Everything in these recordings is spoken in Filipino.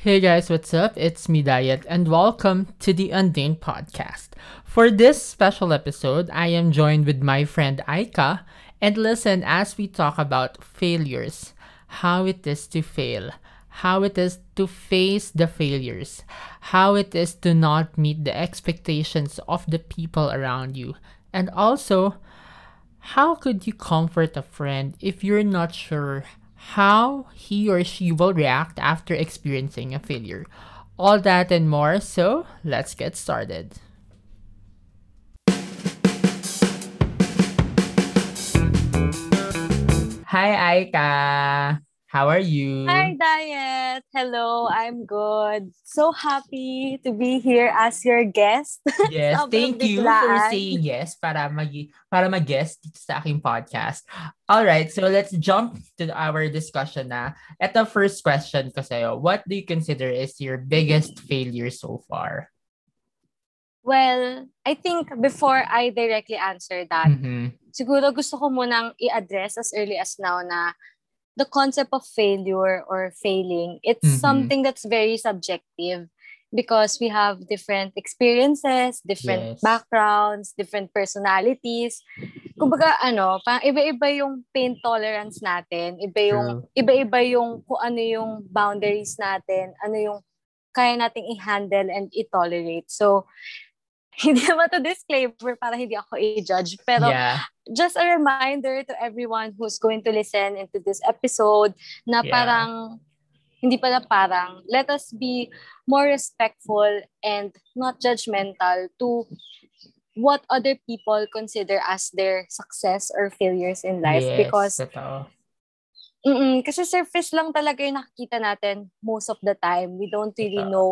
Hey guys, what's up? It's me, Diet, and welcome to the Undane Podcast. For this special episode, I am joined with my friend Aika, and listen as we talk about failures, how it is to fail, how it is to face the failures, how it is to not meet the expectations of the people around you, and also how could you comfort a friend if you're not sure how he or she will react after experiencing a failure? All that and more, so let's get started. Hi, Aika. How are you? Hi, Diet. Hello, I'm good. So happy to be here as your guest. Yes, thank you for saying yes para mag para mag-guest dito sa aking podcast. All right, so let's jump to our discussion na. Ito first question ko sa'yo. What do you consider is your biggest failure so far? Well, I think before I directly answer that, Mhm. siguro gusto ko munang i-address as early as now na the concept of failure or failing, it's Mhm. something that's very subjective because we have different experiences, different Yes. backgrounds, different personalities. Kumbaga ano, iba-iba yung pain tolerance natin, iba yung True. iba-iba yung kung ano yung boundaries natin, ano yung kaya nating i-handle and i-tolerate. So, hindi naman to disclaimer para hindi ako i-judge. Pero yeah. Just a reminder to everyone who's going to listen into this episode na Yeah. parang, hindi pala parang, let us be more respectful and not judgmental to what other people consider as their success or failures in life. yes, Because totoo. Mm-mm, kasi surface lang talaga yung nakikita natin most of the time. We don't really Totoo. know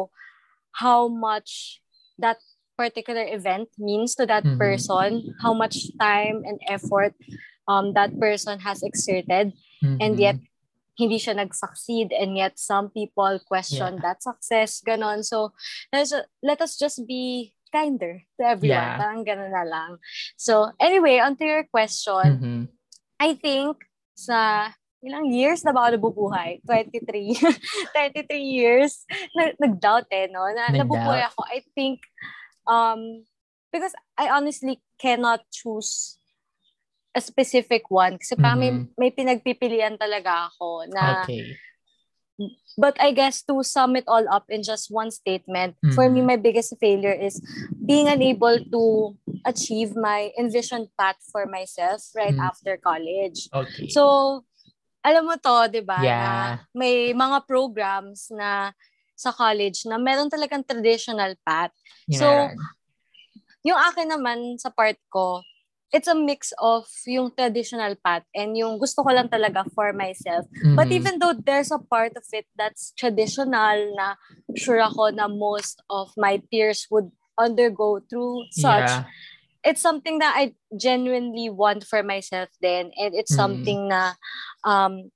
how much that particular event means to that Mhm. person, how much time and effort um, that person has exerted, and Mhm. yet hindi siya nag-succeed, and yet some people question that success, ganon. So, let's, let us just be kinder to everyone. Yeah. Parang ganon na lang. So, anyway, onto your question. Mhm. I think sa ilang years na ba ako nabubuhay? 23. 33 years. Na, nag-doubt eh, no? Na, Nag-doubt. nabubuhay ako. I think, um, because I honestly cannot choose a specific one. Kasi parang may, may pinagpipilian talaga ako na, Okay. but I guess to sum it all up in just one statement, for me, Mhm. my biggest failure is being unable to achieve my envisioned path for myself right Mm. after college. Okay. So, alam mo to, di ba, na Yeah. may mga programs na sa college na meron talagang traditional path. so, Yeah. Yung akin naman sa part ko, it's a mix of yung traditional path and yung gusto ko lang talaga for myself. But Mhm. even though there's a part of it that's traditional na sure ako na most of my peers would undergo through such, Yeah. it's something that I genuinely want for myself then and it's Mm. something na um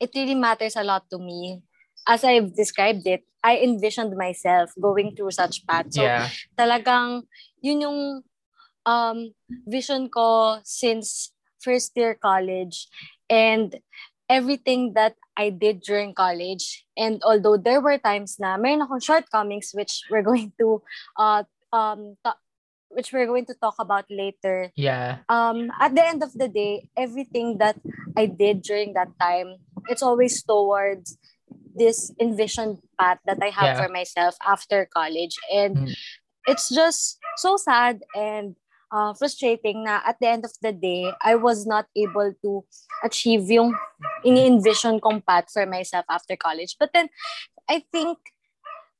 it really matters a lot to me. As I've described it, I envisioned myself going through such path. So yeah. talagang yun yung um vision ko since first year college and everything that I did during college and although there were times na mayroon akong shortcomings which we're going to uh um ta- which we're going to talk about later Yeah. um at the end of the day everything that i did during that time it's always towards this envisioned path that i have Yeah. for myself after college and Mm. it's just so sad and uh, frustrating na at the end of the day i was not able to achieve yung ini-envision kong path for myself after college but then i think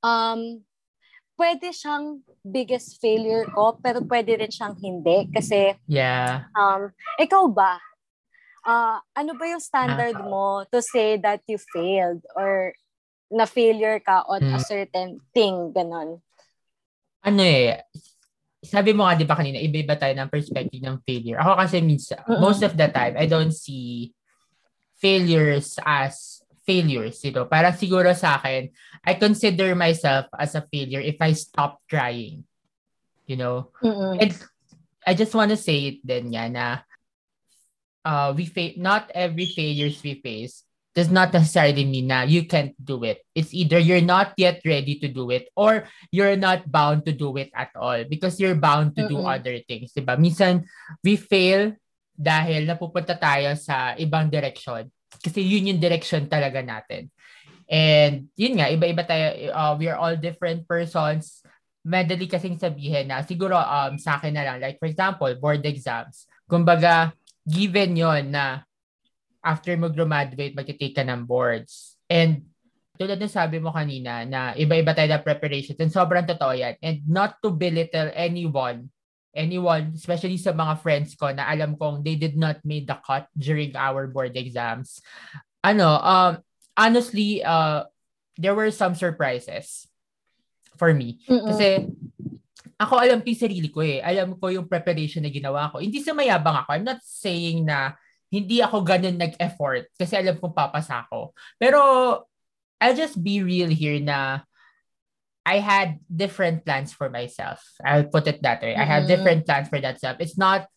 um pwede siyang biggest failure ko pero pwede rin siyang hindi kasi Yeah. Um, ikaw ba? Ah, ano ba yung standard mo to say that you failed or na failure ka on a Hmm. certain thing, ganon? ano eh, sabi mo nga di ba kanina, iba-iba tayo ng perspective ng failure. Ako kasi minsan, Mm-mm. most of the time, I don't see failures as failures, you know. Parang siguro sa akin, I consider myself as a failure if I stop trying. You know? Mm-mm. And I just want to say it din nga na uh, we fa- not every failures we face does not necessarily mean na you can't do it. It's either you're not yet ready to do it or you're not bound to do it at all because you're bound to do Mm-mm. other things, 'di ba? Minsan we fail dahil napupunta tayo sa ibang direction kasi yun yung direction talaga natin. And yun nga, iba-iba tayo, uh, we are all different persons. Madali kasing sabihin na, siguro um, sa akin na lang, like for example, board exams. Kumbaga, given yon na after mo graduate, mag-take ka ng boards. And tulad ng sabi mo kanina na iba-iba tayo na preparations and sobrang totoo yan. And not to belittle anyone, anyone, especially sa mga friends ko na alam kong they did not make the cut during our board exams. Ano, um, honestly, uh, there were some surprises for me. Mm-mm. Kasi ako alam ko yung sarili ko eh. Alam ko yung preparation na ginawa ko. Hindi sa mayabang ako. I'm not saying na hindi ako ganun nag-effort kasi alam kong papasa ako. Pero I'll just be real here na I had different plans for myself. I'll put it that way. I had Mhm. different plans for that stuff. It's not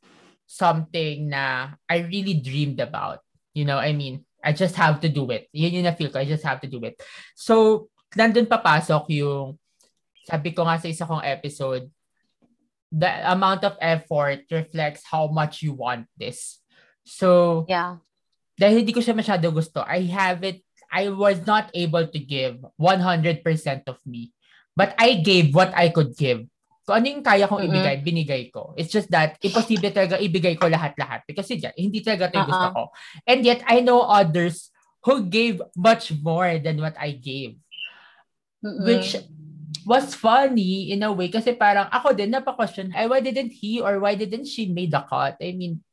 something na I really dreamed about. You know, I mean, I just have to do it. Yun yung na-feel ko. I just have to do it. So, nandun papasok yung, sabi ko nga sa isa kong episode, the amount of effort reflects how much you want this. So, Yeah. dahil hindi ko siya masyado gusto, I have it, I was not able to give 100% of me. But I gave what I could give. Kung ano yung kaya kong ibigay, binigay ko. It's just that, imposible talaga ibigay ko lahat-lahat. Because yun, hindi talaga ito yung gusto Uh-uh. ko. And yet, I know others who gave much more than what I gave. Mm-mm. Which was funny in a way kasi parang ako din napa-question, ay why didn't he or why didn't she made the cut? I mean,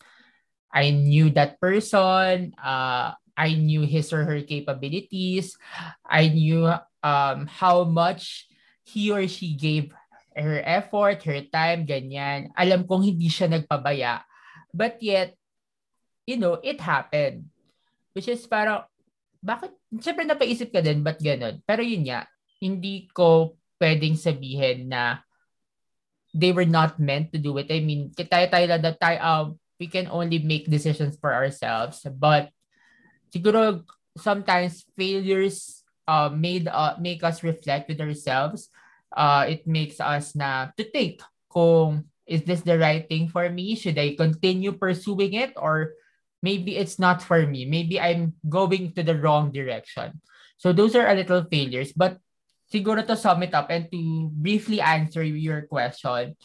I knew that person, uh, I knew his or her capabilities, I knew um, how much he or she gave her effort, her time, ganyan. Alam kong hindi siya nagpabaya. But yet, you know, it happened. Which is parang, bakit, syempre napaisip ka din, ba't ganun? Pero yun nga, hindi ko pwedeng sabihin na they were not meant to do it. I mean, tayo-tayo lang tayo, um, we can only make decisions for ourselves. But siguro sometimes failures uh, made uh, make us reflect with ourselves. Uh, it makes us na to think kung is this the right thing for me? Should I continue pursuing it or maybe it's not for me? Maybe I'm going to the wrong direction. So those are a little failures. But siguro to sum it up and to briefly answer your question,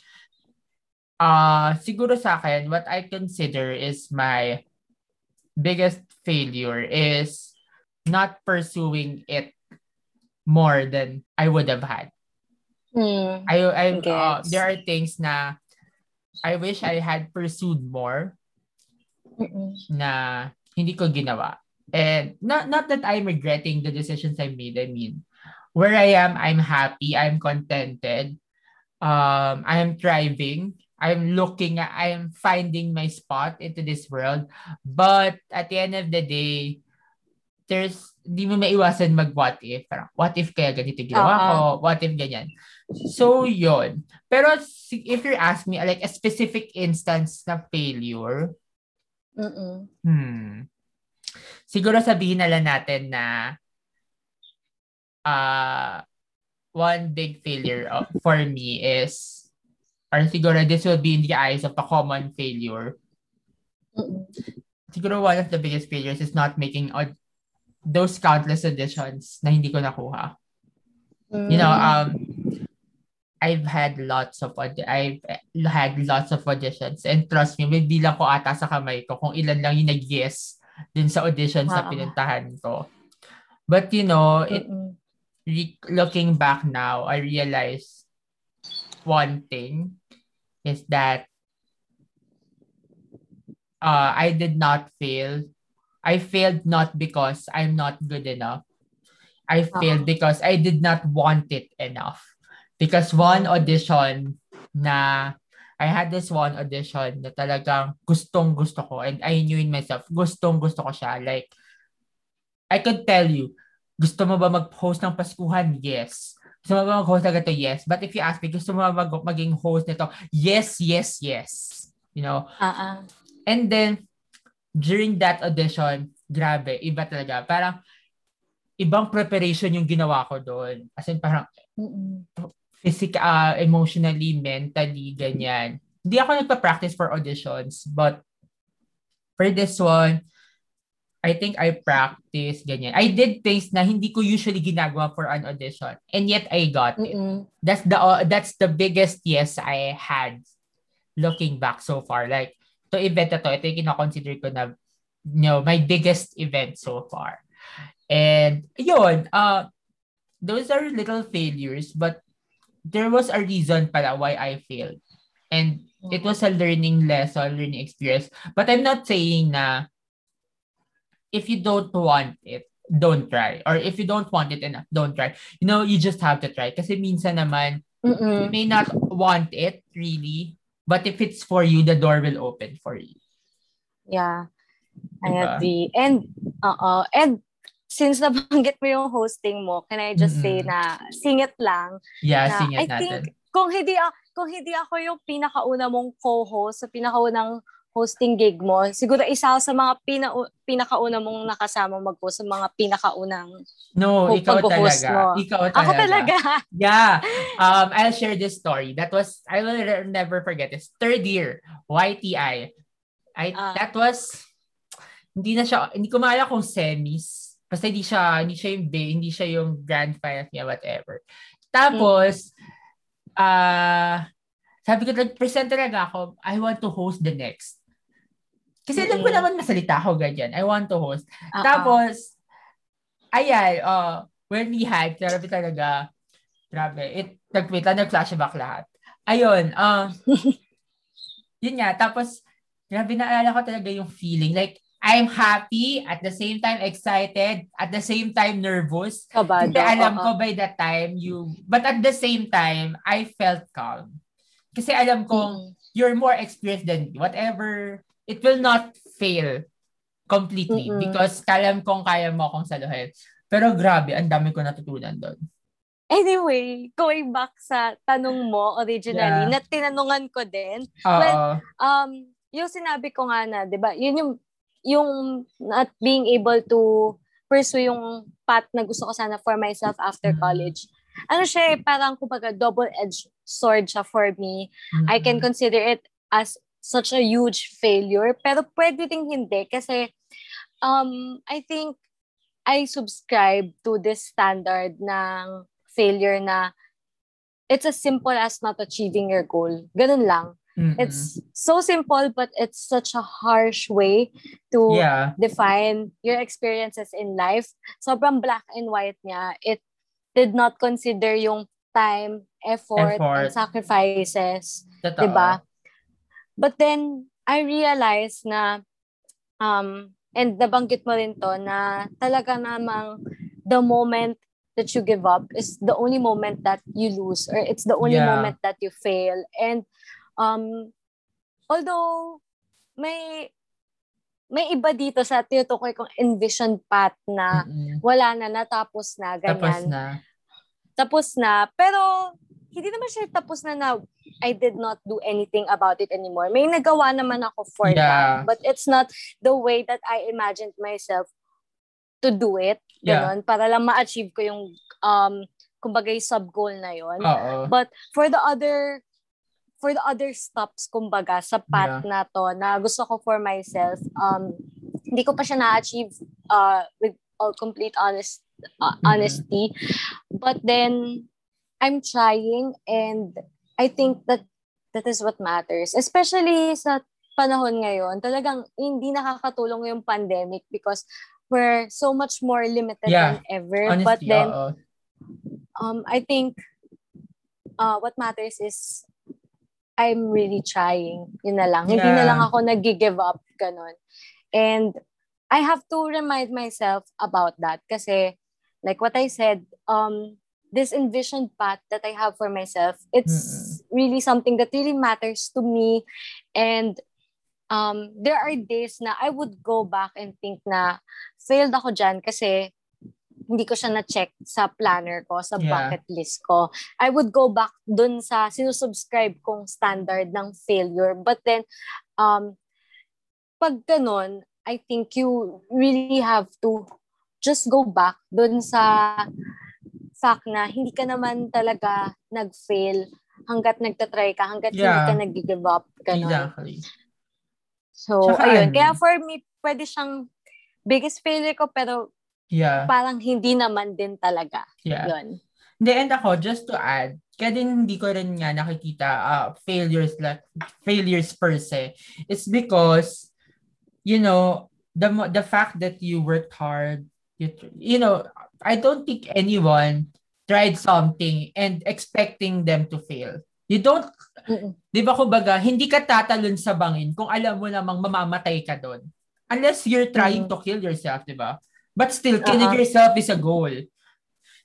uh, siguro sa akin, what I consider is my biggest failure is not pursuing it more than I would have had. Mm. I, I uh, there are things na I wish I had pursued more Mm-mm. na hindi ko ginawa. And not not that I'm regretting the decisions I made. I mean, where I am, I'm happy, I'm contented. Um, I am thriving. I'm looking I'm finding my spot into this world. But at the end of the day, there's, di mo maiwasan mag what if. Parang, what if kaya ganito ginawa Oo. ko? What if ganyan? So, yon Pero if you're asking me, like, a specific instance na failure, Mm-mm. Hmm. Siguro sabihin na lang natin na uh, one big failure of, for me is or siguro this will be in the eyes of a common failure. Siguro one of the biggest failures is not making aud- those countless auditions na hindi ko nakuha. You know, Mm. um, I've had lots of aud- I've had lots of auditions and trust me, may bilang ko ata sa kamay ko kung ilan lang yung nag-yes dun sa auditions na Ah. pinuntahan ko. But you know, it, Mm-mm. Re- looking back now, I realize one thing is that uh, I did not fail. I failed not because I'm not good enough. I failed because I did not want it enough. Because one audition na I had this one audition na talagang gustong gusto ko and I knew in myself, gustong gusto ko siya. Like, I could tell you, gusto mo ba mag-host ng Paskuhan? Yes. Gusto mo ba mag-host ng ganito? Yes. But if you ask me, gusto mo ba mag- maging host nito? Yes, yes, yes. You know? Ah. And then, during that audition, grabe, iba talaga. Parang, ibang preparation yung ginawa ko doon. As in, parang, physical, uh, emotionally, mentally, ganyan. Hindi ako nagpa-practice for auditions, but for this one, I think I practice ganyan. I did things na hindi ko usually ginagawa for an audition and yet I got it. Mm-mm. That's the uh, that's the biggest yes I had looking back so far. Like to event na to, ito yung kinoconsider ko na you know, my biggest event so far. And yun, uh, those are little failures but there was a reason pala why I failed. And it was a learning lesson, learning experience. But I'm not saying na if you don't want it, don't try. Or if you don't want it enough, don't try. You know, you just have to try. Kasi minsan naman, Mm-mm. you may not want it really, but if it's for you, the door will open for you. Yeah. I diba? agree. And, uh and since nabanggit mo yung hosting mo, can I just Mm-mm. say na sing it lang? Yeah, na, sing it I natin. think kung hindi, kung hindi ako yung pinakauna mong co-host sa pinakaunang hosting gig mo, siguro isa sa mga pina, pinakauna mong nakasama mag-host sa mga pinakaunang No, ikaw talaga. Mo. Ikaw talaga. Ako talaga. Yeah. Um, I'll share this story. That was, I will never forget this. Third year, YTI. I, uh, that was, hindi na siya, hindi ko maalala kung semis. Basta hindi siya, hindi siya yung big, hindi siya yung grand final niya, whatever. Tapos, ah, hmm. uh, sabi ko, nag-present talaga ako, I want to host the next. Kasi mm-hmm. alam ko naman masalita ako ganyan. I want to host. Uh-oh. Tapos, ayan, uh, when we had, grabe talaga, grabe, it, nag-wait lang, nag-flashback lahat. Ayun, uh, yun nga, tapos, grabe naalala ko talaga yung feeling. Like, I'm happy, at the same time excited, at the same time nervous. Kabado, Kasi alam uh-huh. ko by that time, you, but at the same time, I felt calm. Kasi alam kong, mm. you're more experienced than me. Whatever it will not fail completely Mm-mm. because kalam kong kaya mo akong saluhin. Pero grabe, ang dami ko natutunan doon. Anyway, going back sa tanong mo originally, yeah. na tinanungan ko din. Uh-oh. Well, um, yung sinabi ko nga na, di ba, yun yung, yung not being able to pursue yung path na gusto ko sana for myself after mm-hmm. college. Ano siya, eh, parang kumbaga double-edged sword siya for me. Mm-hmm. I can consider it as such a huge failure. Pero pwede ding hindi kasi um, I think I subscribe to this standard ng failure na it's as simple as not achieving your goal. Ganun lang. Mm-hmm. It's so simple, but it's such a harsh way to yeah. define your experiences in life. Sobrang black and white niya. It did not consider yung time, effort, effort. and sacrifices. Totoo. Diba? But then, I realized na, um, and nabanggit mo rin to, na talaga namang the moment that you give up is the only moment that you lose or it's the only yeah. moment that you fail. And um, although may may iba dito sa tinutukoy kong envision path na wala na, natapos na, ganyan. Tapos na. Tapos na. Pero hindi naman siya tapos na na I did not do anything about it anymore. May nagawa naman ako for yeah. that. But it's not the way that I imagined myself to do it. Ganon, yeah. Para lang ma-achieve ko yung um, kumbaga yung sub-goal na yon. But for the other for the other stops kumbaga sa path yeah. na to na gusto ko for myself um hindi ko pa siya na-achieve uh, with all complete honest uh, honesty mm-hmm. but then I'm trying and I think that that is what matters. Especially sa panahon ngayon, talagang hindi nakakatulong yung pandemic because we're so much more limited yeah. than ever. Honestly, But then, uh, um, I think uh, what matters is I'm really trying. Yun na lang. Yeah. Hindi na lang ako nag-give up. Ganun. And I have to remind myself about that kasi like what I said, um, this envisioned path that I have for myself, it's mm-hmm. really something that really matters to me. And um, there are days na I would go back and think na failed ako dyan kasi hindi ko siya na-check sa planner ko, sa yeah. bucket list ko. I would go back dun sa sinusubscribe kong standard ng failure. But then, um, pag ganun, I think you really have to just go back dun sa fact na hindi ka naman talaga nag-fail hanggat nagtatry ka, hanggat Yeah. hindi ka nag-give up. Ganun. Exactly. So, Tsaka ayun. ano? Kaya for me, pwede siyang biggest failure ko, pero Yeah. parang hindi naman din talaga. Yeah. Yun. Hindi, and ako, just to add, kaya din hindi ko rin nga nakikita uh, failures like failures per se. It's because, you know, the the fact that you worked hard, you, you know, I don't think anyone tried something and expecting them to fail. You don't, Mm-mm. di ba kumbaga, hindi ka tatalon sa bangin kung alam mo namang mamamatay ka doon. Unless you're trying Mm. to kill yourself, di ba? But still, killing Uh-huh. yourself is a goal.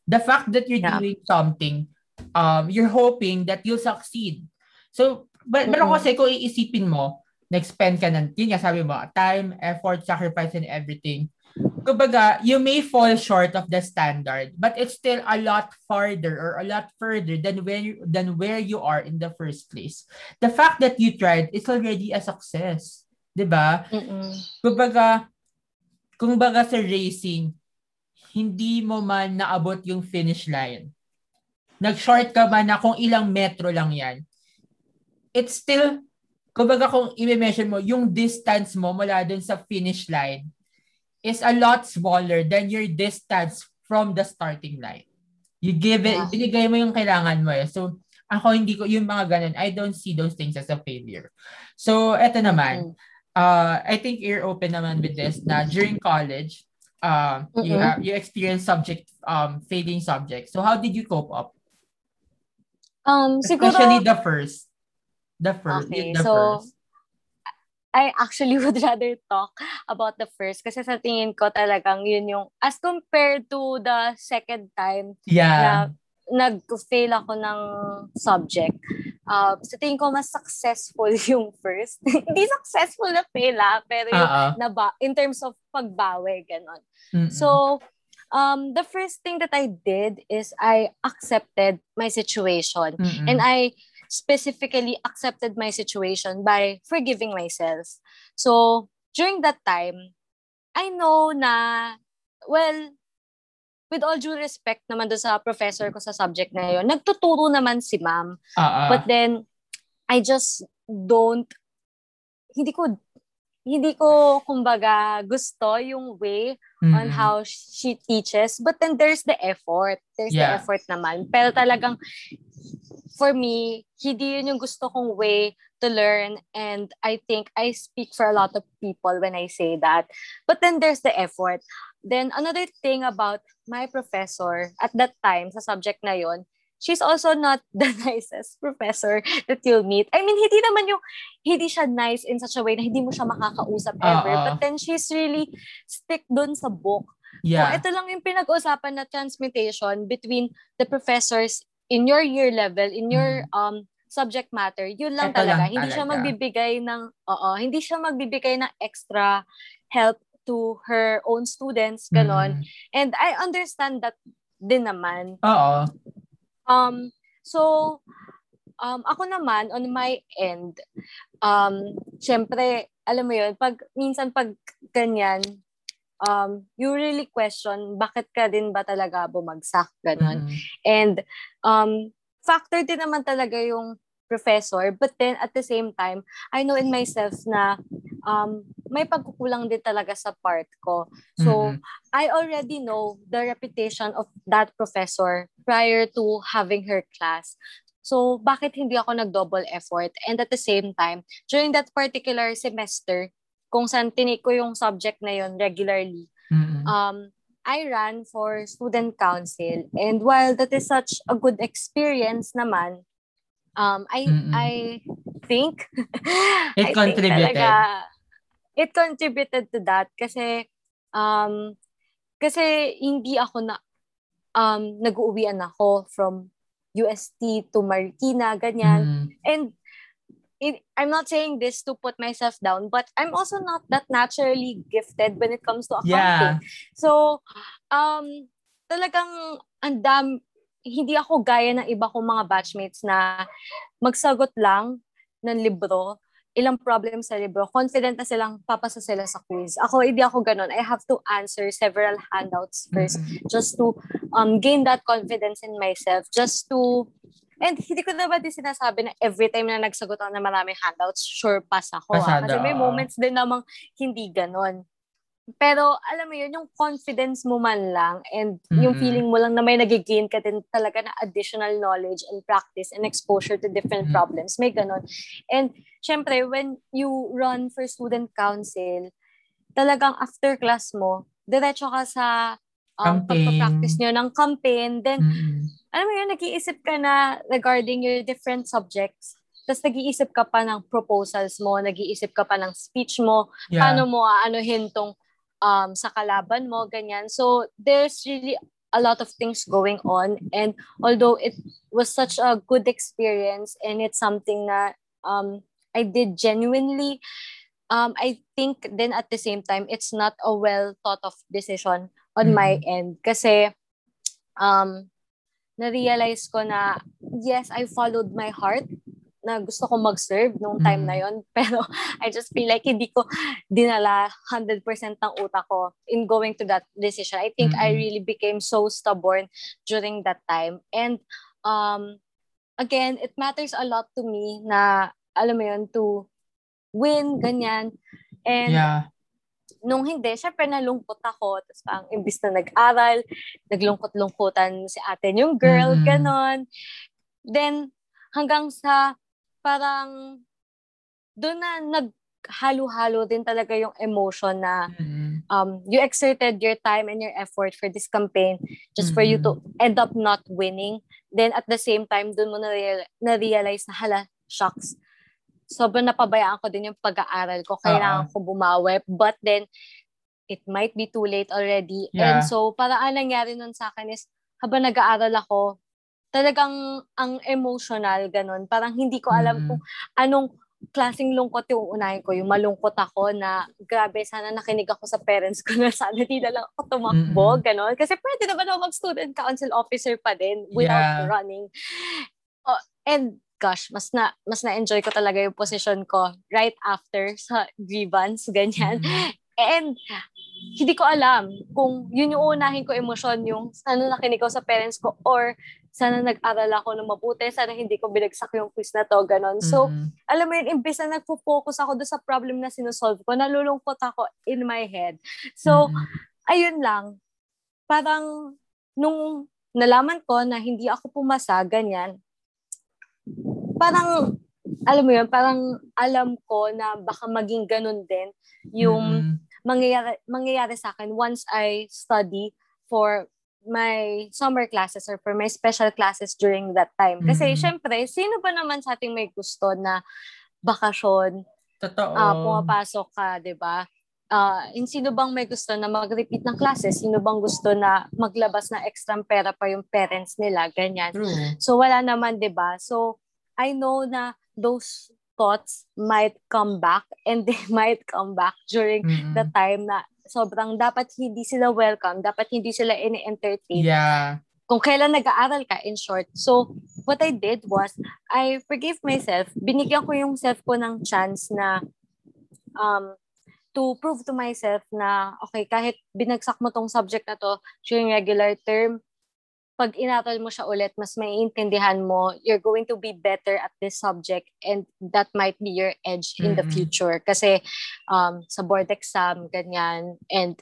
The fact that you're Yeah. doing something, um, you're hoping that you'll succeed. So, but, pero Mm-mm. kasi kung iisipin mo, nag-spend ka ng, yun nga sabi mo, time, effort, sacrifice, and everything. Kumbaga, you may fall short of the standard, but it's still a lot farther or a lot further than where you, than where you are in the first place. The fact that you tried is already a success. 'Di ba? Kumbaga, kumbaga sa racing, hindi mo man naabot yung finish line. Nag-short ka man na kung ilang metro lang yan. It's still, kumbaga kung i-measure mo, yung distance mo mula dun sa finish line is a lot smaller than your distance from the starting line. You give it, Yeah. binigay mo yung kailangan mo eh. So, ako hindi ko, yung mga ganun, I don't see those things as a failure. So, eto naman, Mm. uh, I think you're open naman with this na during college, uh, you have you experience subject um failing subjects. So how did you cope up? Um, siguro, Especially the first. The first. Okay, the so- first. I actually would rather talk about the first kasi sa tingin ko talagang yun yung, as compared to the second time Yeah. na nag-fail ako ng subject, uh, sa tingin ko mas successful yung first. Hindi successful na fail ah, pero yung naba, in terms of pagbawi, ganon. So, um, the first thing that I did is I accepted my situation. Mm-mm. And I specifically accepted my situation by forgiving myself. So, during that time, I know na, well, with all due respect naman do sa professor ko sa subject na yun, nagtuturo naman si ma'am. Oo. But then, I just don't, hindi ko, hindi ko, kumbaga, gusto yung way on Mm-mm. how she teaches. But then there's the effort. There's the Yeah. effort naman. Pero talagang, for me, hindi yun yung gusto kong way to learn. And I think I speak for a lot of people when I say that. But then there's the effort. Then another thing about my professor at that time sa subject na yon, she's also not the nicest professor that you'll meet. I mean, hindi naman yung, hindi siya nice in such a way na hindi mo siya makakausap ever. Oo. But then she's really stick dun sa book. yeah. So, ito lang yung pinag-usapan na transmutation between the professors in your year level, in your um subject matter. Yun lang. Ito talaga. lang hindi siya magbibigay ng, oo, hindi siya magbibigay ng extra help to her own students, ganon. Mm. And I understand that din naman. Oo. Um, so, um, ako naman, on my end, um, syempre, alam mo yun, pag, minsan pag ganyan, um, you really question, bakit ka din ba talaga bumagsak, ganon. Mm. And, um, factor din naman talaga yung professor, but then at the same time, I know in myself na um, may pagkukulang din talaga sa part ko. So, Mm-mm. I already know the reputation of that professor prior to having her class. So, bakit hindi ako nag-double effort? And at the same time, during that particular semester, kung saan tinik ko yung subject na yon regularly, Mm-mm. um, I ran for student council. And while that is such a good experience naman, um, I Mm-mm. I think It I think contributed. talaga, it contributed to that kasi um kasi hindi ako na um nag-uuwian ako from UST to Marikina ganyan Mm. and it, I'm not saying this to put myself down but I'm also not that naturally gifted when it comes to accounting Yeah. So, um, talagang andam, hindi ako gaya ng iba kong mga batchmates na magsagot lang ng libro ilang problems sa libro, confident na silang papasa sila sa quiz. Ako, hindi ako ganun. I have to answer several handouts first mm-hmm. just to um, gain that confidence in myself, just to And hindi ko naman din sinasabi na every time na nagsagot ako ng maraming handouts, sure pass ako. Ah. Kasi may moments din namang hindi ganon. Pero alam mo yun, yung confidence mo man lang and mm-hmm. yung feeling mo lang na may nagigain ka din talaga na additional knowledge and practice and exposure to different mm-hmm. problems. May ganon. And syempre, when you run for student council, talagang after class mo, diretso ka sa um, pagpa-practice nyo ng campaign. Then, mm-hmm. alam mo yun, nag-iisip ka na regarding your different subjects. Tapos nag-iisip ka pa ng proposals mo, nag-iisip ka pa ng speech mo, yeah. paano mo aanuhin tong um, sa kalaban mo, ganyan. So, there's really a lot of things going on. And although it was such a good experience and it's something that um, I did genuinely, um, I think then at the same time, it's not a well thought of decision on mm-hmm. my end. Kasi, um, na-realize ko na, yes, I followed my heart na gusto ko mag-serve nung time mm. na yon pero I just feel like hindi ko dinala 100% ng utak ko in going to that decision. I think mm-hmm. I really became so stubborn during that time and um again it matters a lot to me na alam mo yon to win ganyan and yeah. Nung hindi, syempre nalungkot ako. Tapos parang imbis na nag-aral, naglungkot-lungkutan si ate yung girl, mm-hmm. ganon. Then, hanggang sa parang doon na naghalo-halo din talaga yung emotion na mm-hmm. um, you exerted your time and your effort for this campaign just mm-hmm. for you to mm-hmm. end up not winning. Then at the same time, doon mo na-realize na, hala, shocks. Sobrang napabayaan ko din yung pag-aaral ko. Kailangan uh-huh. ko bumawi. But then, it might be too late already. Yeah. And so, para ang nangyari nun sa akin is, habang nag-aaral ako, talagang ang emotional, ganun. Parang hindi ko alam mm. kung anong klaseng lungkot yung unahin ko. Yung malungkot ako na, grabe, sana nakinig ako sa parents ko na sana di na lang ako tumakbo, mm-hmm. ganun. Kasi pwede naman ako mag-student council officer pa din without yeah. running. Oh, and gosh, mas na mas na-enjoy ko talaga yung position ko right after sa grievance, ganyan. Mm-hmm. And hindi ko alam kung yun yung unahin ko emosyon, yung sana nakinig ko sa parents ko or sana nag-aral ako ng mabuti, sana hindi ko binagsak yung quiz na to, ganon. So, mm-hmm. alam mo yun, imbis na nagpo-focus ako doon sa problem na sinusolve ko, nalulungkot ako in my head. So, mm-hmm. ayun lang. Parang, nung nalaman ko na hindi ako pumasa, ganyan, parang, alam mo yun, parang alam ko na baka maging ganun din yung mm-hmm. mangyayari, mangyayari sa akin once I study for my summer classes or for my special classes during that time. Kasi mm-hmm. syempre, sino ba naman sa ating may gusto na bakasyon? Totoo. Uh, pumapasok ka, 'di ba? Uh, sino bang may gusto na mag-repeat ng classes? Sino bang gusto na maglabas na extra pera pa yung parents nila? Ganyan. True. So, wala naman, di ba? So, I know na those thoughts might come back and they might come back during mm-hmm. the time na sobrang dapat hindi sila welcome, dapat hindi sila ini-entertain. Yeah. Kung kailan nag-aaral ka, in short. So, what I did was, I forgave myself. Binigyan ko yung self ko ng chance na um, to prove to myself na, okay, kahit binagsak mo tong subject na to during regular term, pag inaral mo siya ulit, mas maiintindihan mo, you're going to be better at this subject and that might be your edge in mm-hmm. the future. Kasi um, sa board exam, ganyan, and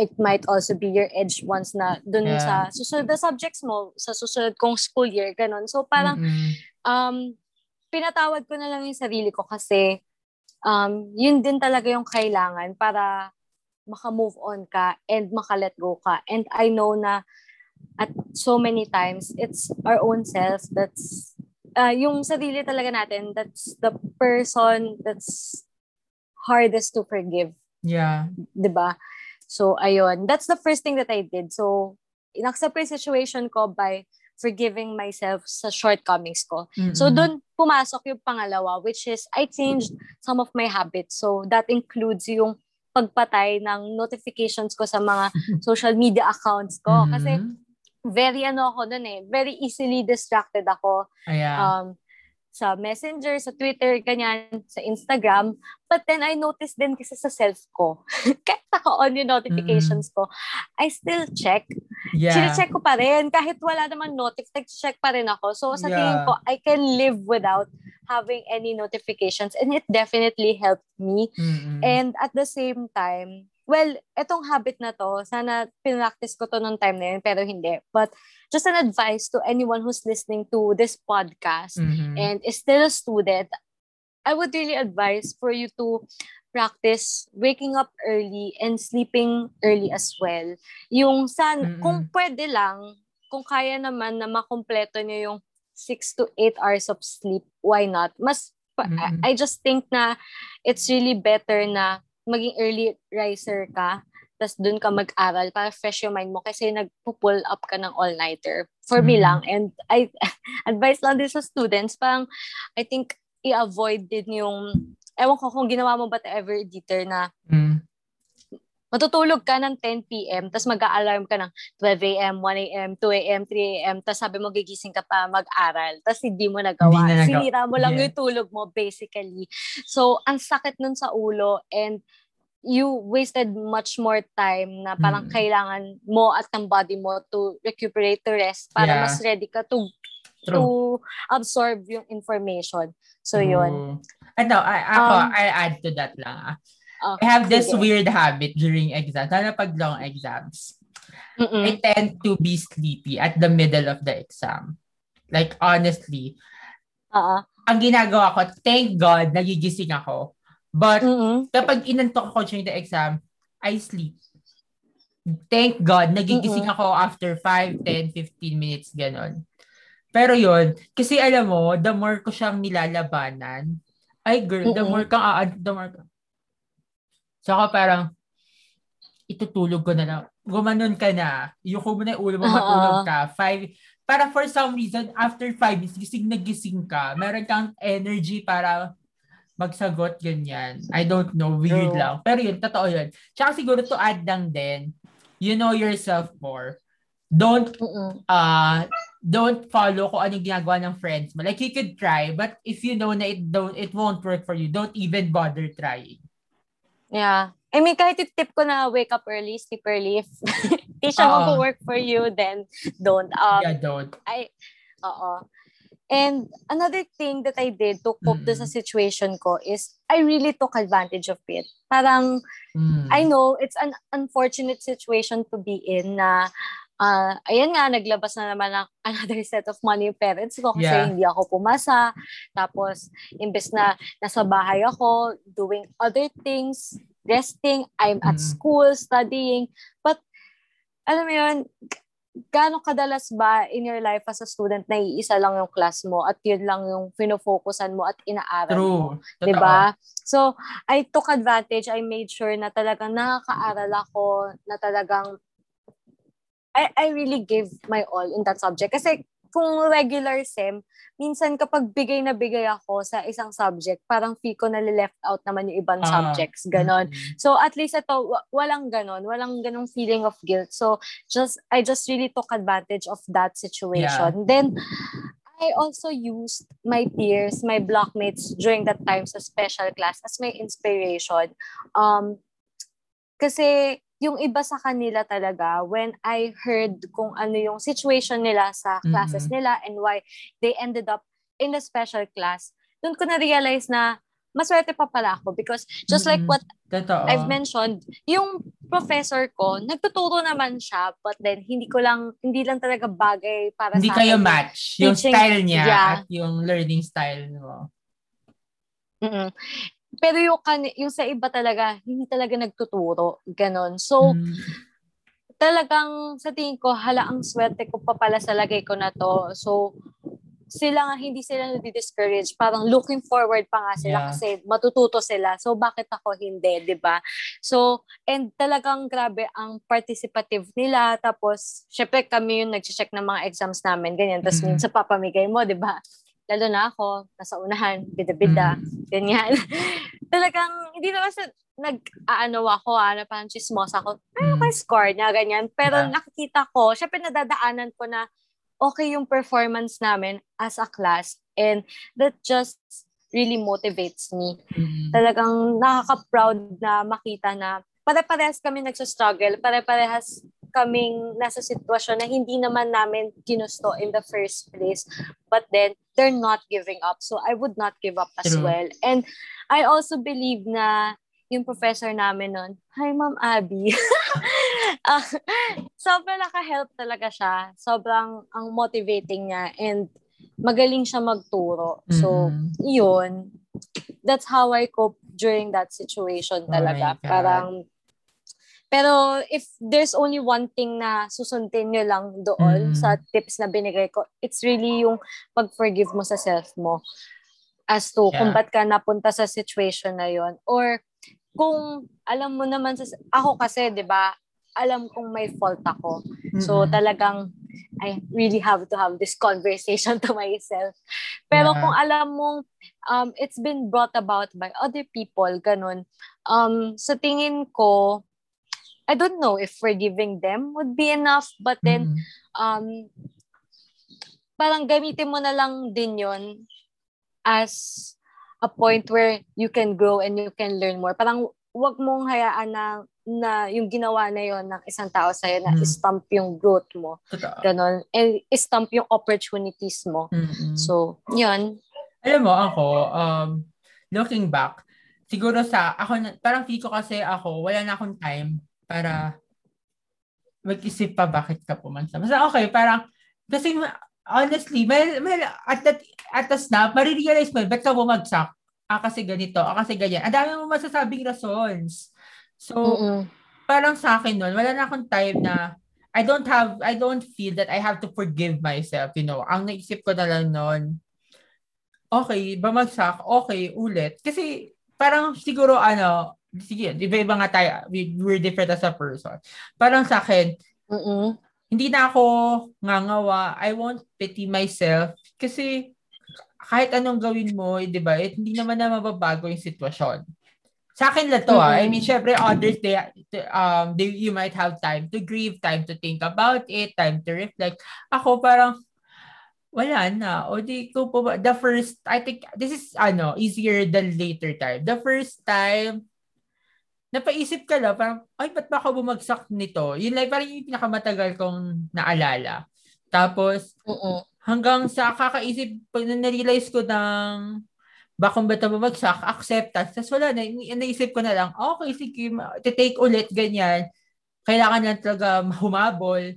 it might also be your edge once na dun yeah. sa susunod na subjects mo, sa susunod kong school year, ganun. So parang, mm-hmm. um, pinatawad ko na lang yung sarili ko kasi um, yun din talaga yung kailangan para maka-move on ka and maka-let go ka. And I know na at so many times it's our own self that's uh, yung sarili talaga natin that's the person that's hardest to forgive yeah 'di ba so ayun that's the first thing that I did so inaccept yung situation ko by forgiving myself sa shortcomings ko. Mm-hmm. So doon pumasok yung pangalawa which is I changed some of my habits. So that includes yung pagpatay ng notifications ko sa mga social media accounts ko mm-hmm. kasi very ano ako dun eh, very easily distracted ako. Yeah. Um, sa Messenger, sa Twitter, ganyan, sa Instagram. But then I noticed din kasi sa self ko, kahit naka-on yung notifications ko, I still check. Yeah. Chine-check ko pa rin. Kahit wala naman notif, nag-check pa rin ako. So sa Yeah. tingin ko, I can live without having any notifications. And it definitely helped me. Mm-mm. And at the same time, well, etong habit na to, sana pinractice ko to nung time na yun, pero hindi. But just an advice to anyone who's listening to this podcast Mhm. and is still a student, I would really advise for you to practice waking up early and sleeping early as well. Yung san, Mm-mm. kung pwede lang, kung kaya naman na makompleto niyo yung 6 to 8 hours of sleep, why not? Mas. I, I just think na it's really better na maging early riser ka, tapos dun ka mag-aral para fresh yung mind mo kasi nagpo-pull up ka ng all-nighter. For me Mhm. lang. And I advice lang din sa students, parang I think i-avoid din yung, ewan ko kung ginawa mo ba to ever, Dieter, na Mm. Matutulog ka ng 10 p.m. tapos mag-a-alarm ka ng 12 a.m., 1 a.m., 2 a.m., 3 a.m. tapos sabi mo gigising ka pa mag-aral tapos hindi mo nagawa. Hindi na nagawa. Sinira mo lang Yeah. yung tulog mo basically. So, ang sakit nun sa ulo and you wasted much more time na parang Mm. kailangan mo at ng body mo to recuperate, to rest para Yeah. mas ready ka to True. to absorb yung information. So, yun. True. Ano, I, ako, Um, I add to that lang. Ah, I have this sige. weird habit during exams, lalo pag long exams. Mm-mm. I tend to be sleepy at the middle of the exam. Like, honestly, Oo. ang ginagawa ko, thank God, nagigising ako. But, Mm-mm. kapag inantok ako during the exam, I sleep. Thank God, nagigising ako after 5, 10, 15 minutes, ganon. Pero yun, kasi alam mo, the more ko siyang nilalabanan, ay girl, the Mm-mm. more kang aad, the more ka. Saka parang, itutulog ko na lang. Gumanon ka na. Yung mo na yung ulo mo, matulog ka. Five, para for some reason, after five minutes, gising na gising ka. Meron kang energy para magsagot, ganyan. I don't know, weird True. lang. Pero yun, totoo yun. Tsaka siguro to add lang din, you know yourself more. Don't uh don't follow kung anong ginagawa ng friends mo. Like you could try, but if you know na it don't it won't work for you, don't even bother trying. Yeah. I mean, kahit yung tip ko na wake up early, sleep early, if di siya Oo. mag-work for you, then don't. Um, yeah, don't. I, oo. And another thing that I did to cope Mm. sa situation ko is I really took advantage of it. Parang, Mm. I know it's an unfortunate situation to be in na ah ayan nga, naglabas na naman ng another set of money yung parents ko kasi Yeah. hindi ako pumasa. Tapos, imbes na nasa bahay ako, doing other things, resting, I'm at Mm. school, studying. But, alam mo yun, gaano kadalas ba in your life as a student na iisa lang yung class mo at yun lang yung finofocusan mo at inaaral mo? True. Totoo. 'di ba? So, I took advantage. I made sure na talagang nakakaaral ako, na talagang I I really gave my all in that subject. Kasi kung regular SEM, minsan kapag bigay na bigay ako sa isang subject, parang feel ko na left out naman yung ibang Ah. subjects. Ganon. Mm. So at least ito, wa- walang ganon. Walang ganong feeling of guilt. So just I just really took advantage of that situation. Then I also used my peers, my blockmates during that time sa special class as my inspiration. Um, kasi yung iba sa kanila talaga, when I heard kung ano yung situation nila sa classes Mhm. nila and why they ended up in a special class, doon ko na-realize na maswerte pa pala ako because just like Mm-mm. what Totoo. I've mentioned, yung professor ko, nagtuturo naman siya, but then hindi ko lang, hindi lang talaga bagay para Hindi sa kayo akin. match. Yung teaching- style niya yeah. at yung learning style mo. Mm-mm. Pero yung, kan- yung sa iba talaga, hindi talaga nagtuturo. Ganon. So, Mm. talagang sa tingin ko, hala, ang swerte ko pa pala sa lagay ko na to. So, sila nga, hindi sila nadi-discourage. Parang looking forward pa nga sila Yeah. kasi matututo sila. So, bakit ako hindi, di ba? So, and talagang grabe ang participative nila. Tapos, syempre kami yung nag-check ng mga exams namin, ganyan. Tapos, Mhm. minsan papamigay mo, di ba? Lalo na ako, nasa unahan, bida-bida, Mm. ganyan. talagang, hindi naman sa, nag-aano ako, ah, na parang chismosa ako, Mm. may score niya, ganyan. Pero Yeah. nakikita ko, syempre nadadaanan ko na okay yung performance namin as a class. And that just really motivates me. Mm-hmm. Talagang nakaka-proud na makita na pare-parehas kami nagsa-struggle, pare-parehas kaming nasa sitwasyon na hindi naman namin ginusto in the first place. But then, they're not giving up. So, I would not give up as True. well. And I also believe na yung professor namin nun, Hi, Ma'am Abby. uh, sobrang naka-help talaga siya. Sobrang ang motivating niya and magaling siya magturo. So, Mhm. yun. That's how I cope during that situation Oh talaga. God. Parang, pero if there's only one thing na susundin nyo lang doon Mm. sa tips na binigay ko, it's really yung pag-forgive mo sa self mo as to kung Yeah. ba't ka napunta sa situation na yon Or kung alam mo naman, sa, ako kasi, di ba, alam kong may fault ako. So Mhm. talagang I really have to have this conversation to myself. Pero Yeah. kung alam mong um, it's been brought about by other people, ganun, um, sa tingin ko, I don't know if forgiving them would be enough, but then Mhm. um, parang gamitin mo na lang din yon as a point where you can grow and you can learn more. Parang wag mong hayaan na, na yung ginawa na yon ng isang tao sa'yo na Mm. stamp yung growth mo. Totoo. Ganon. And stamp yung opportunities mo. Mhm. So, yun. Alam mo, ako, um, looking back, siguro sa, ako, parang feel ko kasi ako, wala na akong time para mag-isip pa bakit ka pumansa. Basta okay, parang, kasi honestly, may, may, at that, at the snap, marirealize mo, ba't ka bumagsak? Ah, kasi ganito, ah, kasi ganyan. Ang dami mo masasabing rasons. So, Mm-mm. parang sa akin nun, wala na akong time na I don't have, I don't feel that I have to forgive myself, you know. Ang naisip ko na lang nun, okay, bamagsak, okay, ulit. Kasi parang siguro ano, sige, iba-iba nga tayo, we, we're different as a person. Parang sa akin, Mm-mm. hindi na ako ngangawa, I won't pity myself kasi kahit anong gawin mo, eh, di ba, eh, hindi naman na mababago yung sitwasyon. Sa akin lang to ah. I mean, syempre others, they, um, they, you might have time to grieve, time to think about it, time to reflect. Ako parang, wala na. O di ko po ba, the first, I think, this is, ano, easier than later time. The first time, napaisip ka lang, parang, ay, ba't ba ako bumagsak nito? Yun like, parang yung pinakamatagal kong naalala. Tapos, Mm-mm. hanggang sa kakaisip, pag na-realize ko ng bakong ba't ako bumagsak, acceptance. Tapos wala na, naisip ko na lang, okay, sige, take ulit, ganyan. Kailangan lang talaga humabol.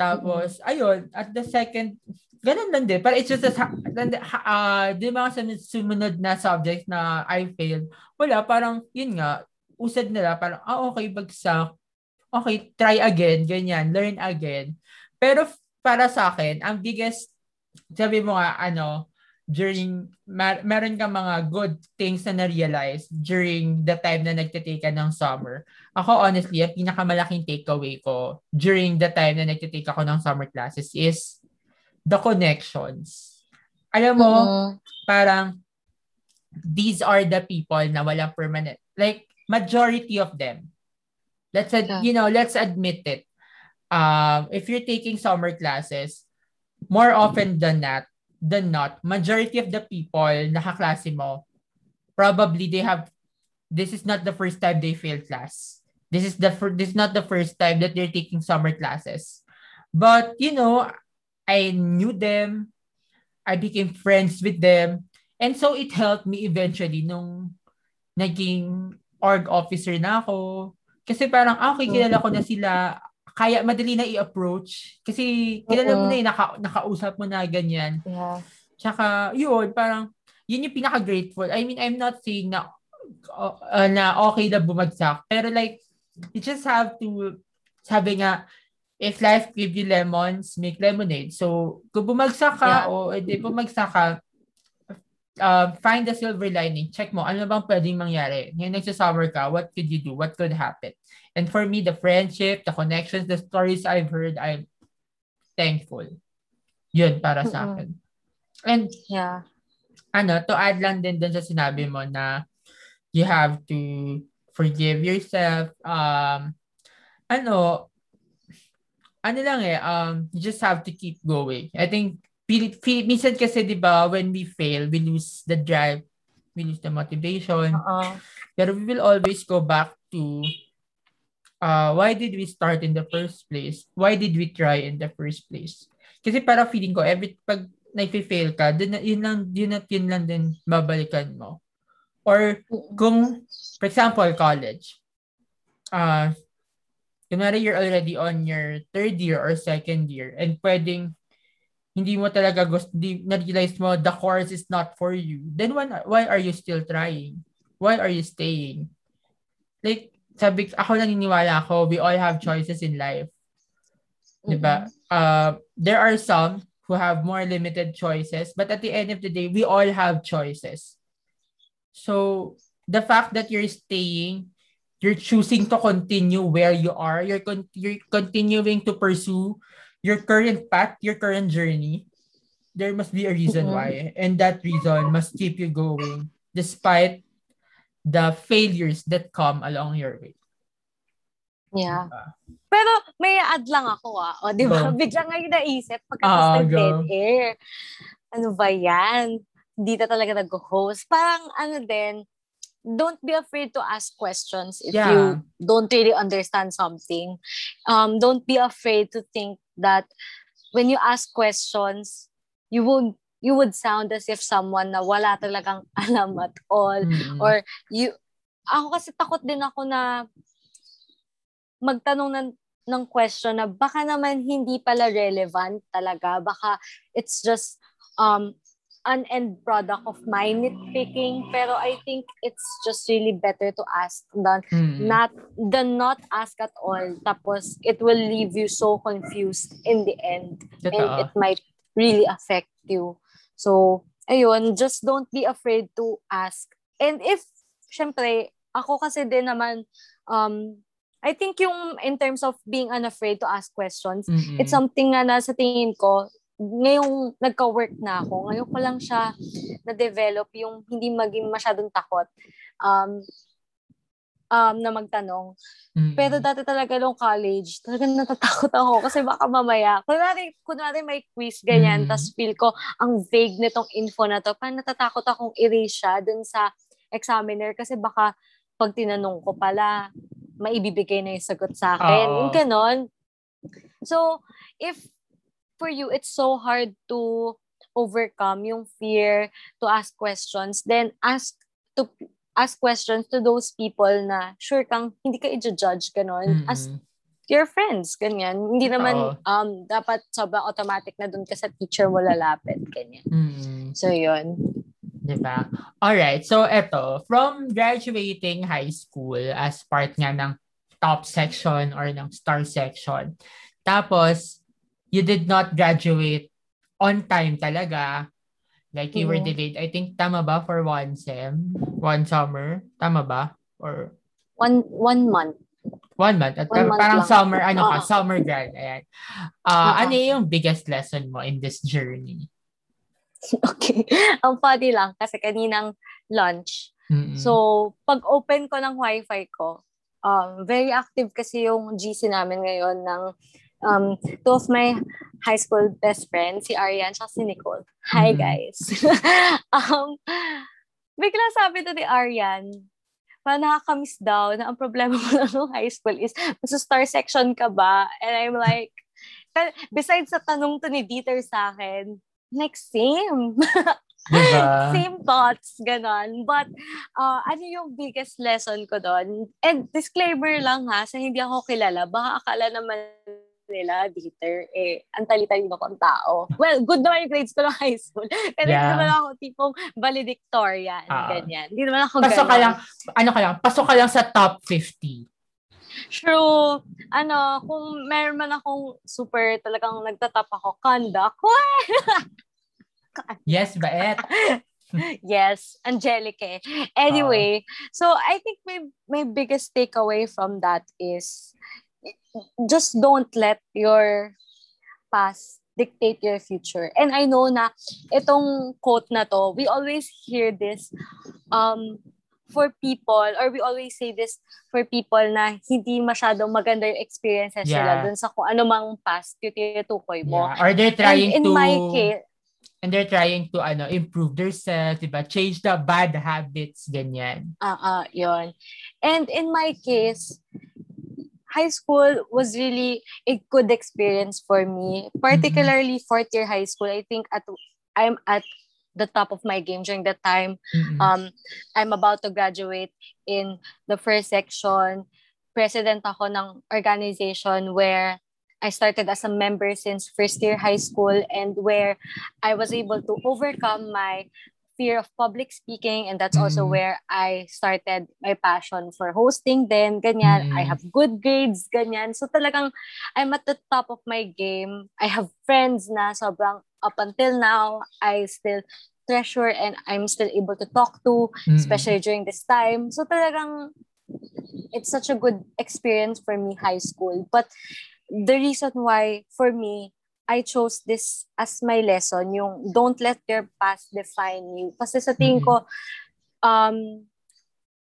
Tapos, ayun, at the second, ganun lang din. Pero it's just, a, uh, di mga sumunod na subject na I failed, wala, parang, yun nga, usad nila, parang, ah, okay, bagsak. Okay, try again, ganyan, learn again. Pero para sa akin, ang biggest, sabi mo nga, ano, during, mar- meron ka mga good things na na-realize during the time na nagtitake ka ng summer. Ako, honestly, ang pinakamalaking takeaway ko during the time na nagtitake ako ng summer classes is the connections. Alam mo, Mm-mm. parang these are the people na walang permanent. Like, majority of them. Let's, ad- Yeah. you know, let's admit it. Um, if you're taking summer classes, more often than that, than not, majority of the people na kaklase mo, probably they have, this is not the first time they failed class. This is the fir- this is not the first time that they're taking summer classes. But, you know, I knew them, I became friends with them, and so it helped me eventually nung naging org officer na ako. Kasi parang, ah, okay, kilala ko na sila, kaya madali na i-approach. Kasi kilala mo na eh, naka, nakausap mo na ganyan. Yeah. Tsaka, yun, parang, yun yung pinaka-grateful. I mean, I'm not saying na, uh, uh, na okay na bumagsak. Pero like, you just have to, sabi nga, if life give you lemons, make lemonade. So, kung bumagsak ka, Yeah. o edi bumagsak ka, uh, find the silver lining. Check mo, ano bang pwedeng mangyari? Ngayon nagsasummer ka, what could you do? What could happen? And for me, the friendship, the connections, the stories I've heard, I'm thankful. Yun para sa akin. And Yeah. ano, to add lang din dun sa sinabi mo na you have to forgive yourself. Um, ano, ano lang eh, um, you just have to keep going. I think feel, feel, minsan kasi, di ba, when we fail, we lose the drive, we lose the motivation. Oo. Pero we will always go back to uh, why did we start in the first place? Why did we try in the first place? Kasi para feeling ko, every pag na-fail ka, dun, yun lang, yun at yun lang din babalikan mo. Or kung, for example, college, uh, kunwari you're already on your third year or second year and pwedeng hindi mo talaga gusto, di, na-realize mo the course is not for you, then when, why are you still trying? Why are you staying? Like, sabi, ako naniniwala ako, we all have choices in life. Diba? Uh, there are some who have more limited choices, but at the end of the day, we all have choices. So, the fact that you're staying, you're choosing to continue where you are, you're, con- you're continuing to pursue your current path, your current journey, there must be a reason Mhm. why. And that reason must keep you going despite the failures that come along your way. Yeah. Diba? Pero may add lang ako ah. O, di ba? Go. Bigla ngayon naisip pagkatapos Ah, ng dead air. Ano ba yan? Na talaga nag-host. Parang ano din, don't be afraid to ask questions if Yeah. you don't really understand something. Um, don't be afraid to think that when you ask questions, you would you would sound as if someone na wala talagang alam at all Mm-mm. or you ako kasi takot din ako na magtanong ng ng question na baka naman hindi pala relevant talaga baka it's just um an end product of my nitpicking pero I think it's just really better to ask than Mm-mm. not than not ask at all tapos it will leave you so confused in the end and Totoo. it might really affect you. So, ayun, just don't be afraid to ask. And if, syempre, ako kasi din naman, um, I think yung in terms of being unafraid to ask questions, Mm-mm. it's something na nasa tingin ko, ngayong nagka-work na ako, ngayon ko lang siya na-develop yung hindi maging masyadong takot um, um, na magtanong. Mm-mm. Pero dati talaga nung college, talagang natatakot ako kasi baka mamaya, kunwari, kunwari may quiz ganyan, Mm. tas feel ko ang vague nitong info na to, parang natatakot akong erase siya dun sa examiner kasi baka pag tinanong ko pala, maibibigay na yung sagot sa akin. Oo. Yung ganon. So, if for you, it's so hard to overcome yung fear to ask questions, then ask to ask questions to those people na sure kang hindi ka i-judge ganon. Mm-mm. As your friends, ganyan. Hindi naman um dapat sobrang automatic na dun ka sa teacher mo lalapit, ganyan. Mm-mm. So, yun. Diba? Alright, so eto, from graduating high school as part nga ng top section or ng star section, tapos, you did not graduate on time talaga. Like, you were Mhm. delayed. I think, tama ba for one sem? One summer? Tama ba? Or One one month. one month? At One month parang lang. summer, ano ka, Oo. summer grad. Ayan. Ah, Oo. ano yung biggest lesson mo in this journey? Okay. Ang funny lang kasi kaninang lunch. Mm-mm. So, pag open ko ng wifi ko, um, very active kasi yung GC namin ngayon ng um, two of my high school best friends, si Arian at si Nicole. Hi, Mhm. guys. um, bigla sabi to ni Arian, parang nakakamiss daw na ang problema mo lang nung high school is sa star section ka ba? And I'm like, besides sa tanong to ni Dieter sa akin, like, same. Diba? Same thoughts, ganon. But, uh, ano yung biggest lesson ko doon? And disclaimer lang ha, sa hindi ako kilala, baka akala naman nila, Dieter, eh, ang tali-talino kong tao. Well, good naman yung grades ko ng high school. Pero hindi Yeah. naman ako tipong valedictorian, Ah. ganyan. Hindi naman ako Pasok ka ganon. lang, ano ka lang, pasok ka lang sa top 50. True. Ano, kung meron man akong super talagang nagtatap ako, conduct, Yes, Baet. yes, Angelique. Anyway, so I think my my biggest takeaway from that is just don't let your past dictate your future. And I know na itong quote na to, we always hear this um for people or we always say this for people na hindi masyadong maganda yung experiences Yeah. nila dun sa kung ano mang past yung tinutukoy mo. Yeah. Or they're trying And in to my case, and they're trying to ano improve themselves, diba? Change the bad habits, ganyan. Ah, uh, uh, yon. And in my case, high school was really a good experience for me, particularly mm-hmm. fourth year high school. I think at I'm at the top of my game during that time. Mm-hmm. Um, I'm about to graduate in the first section. President ako ng organization where I started as a member since first year high school and where I was able to overcome my fear of public speaking and that's also mm. where I started my passion for hosting then ganyan mm. I have good grades ganyan so talagang I'm at the top of my game I have friends na sobrang up until now I still treasure and I'm still able to talk to mm. especially during this time so talagang it's such a good experience for me high school but the reason why for me I chose this as my lesson, yung don't let your past define you. Kasi sa tingin ko, um,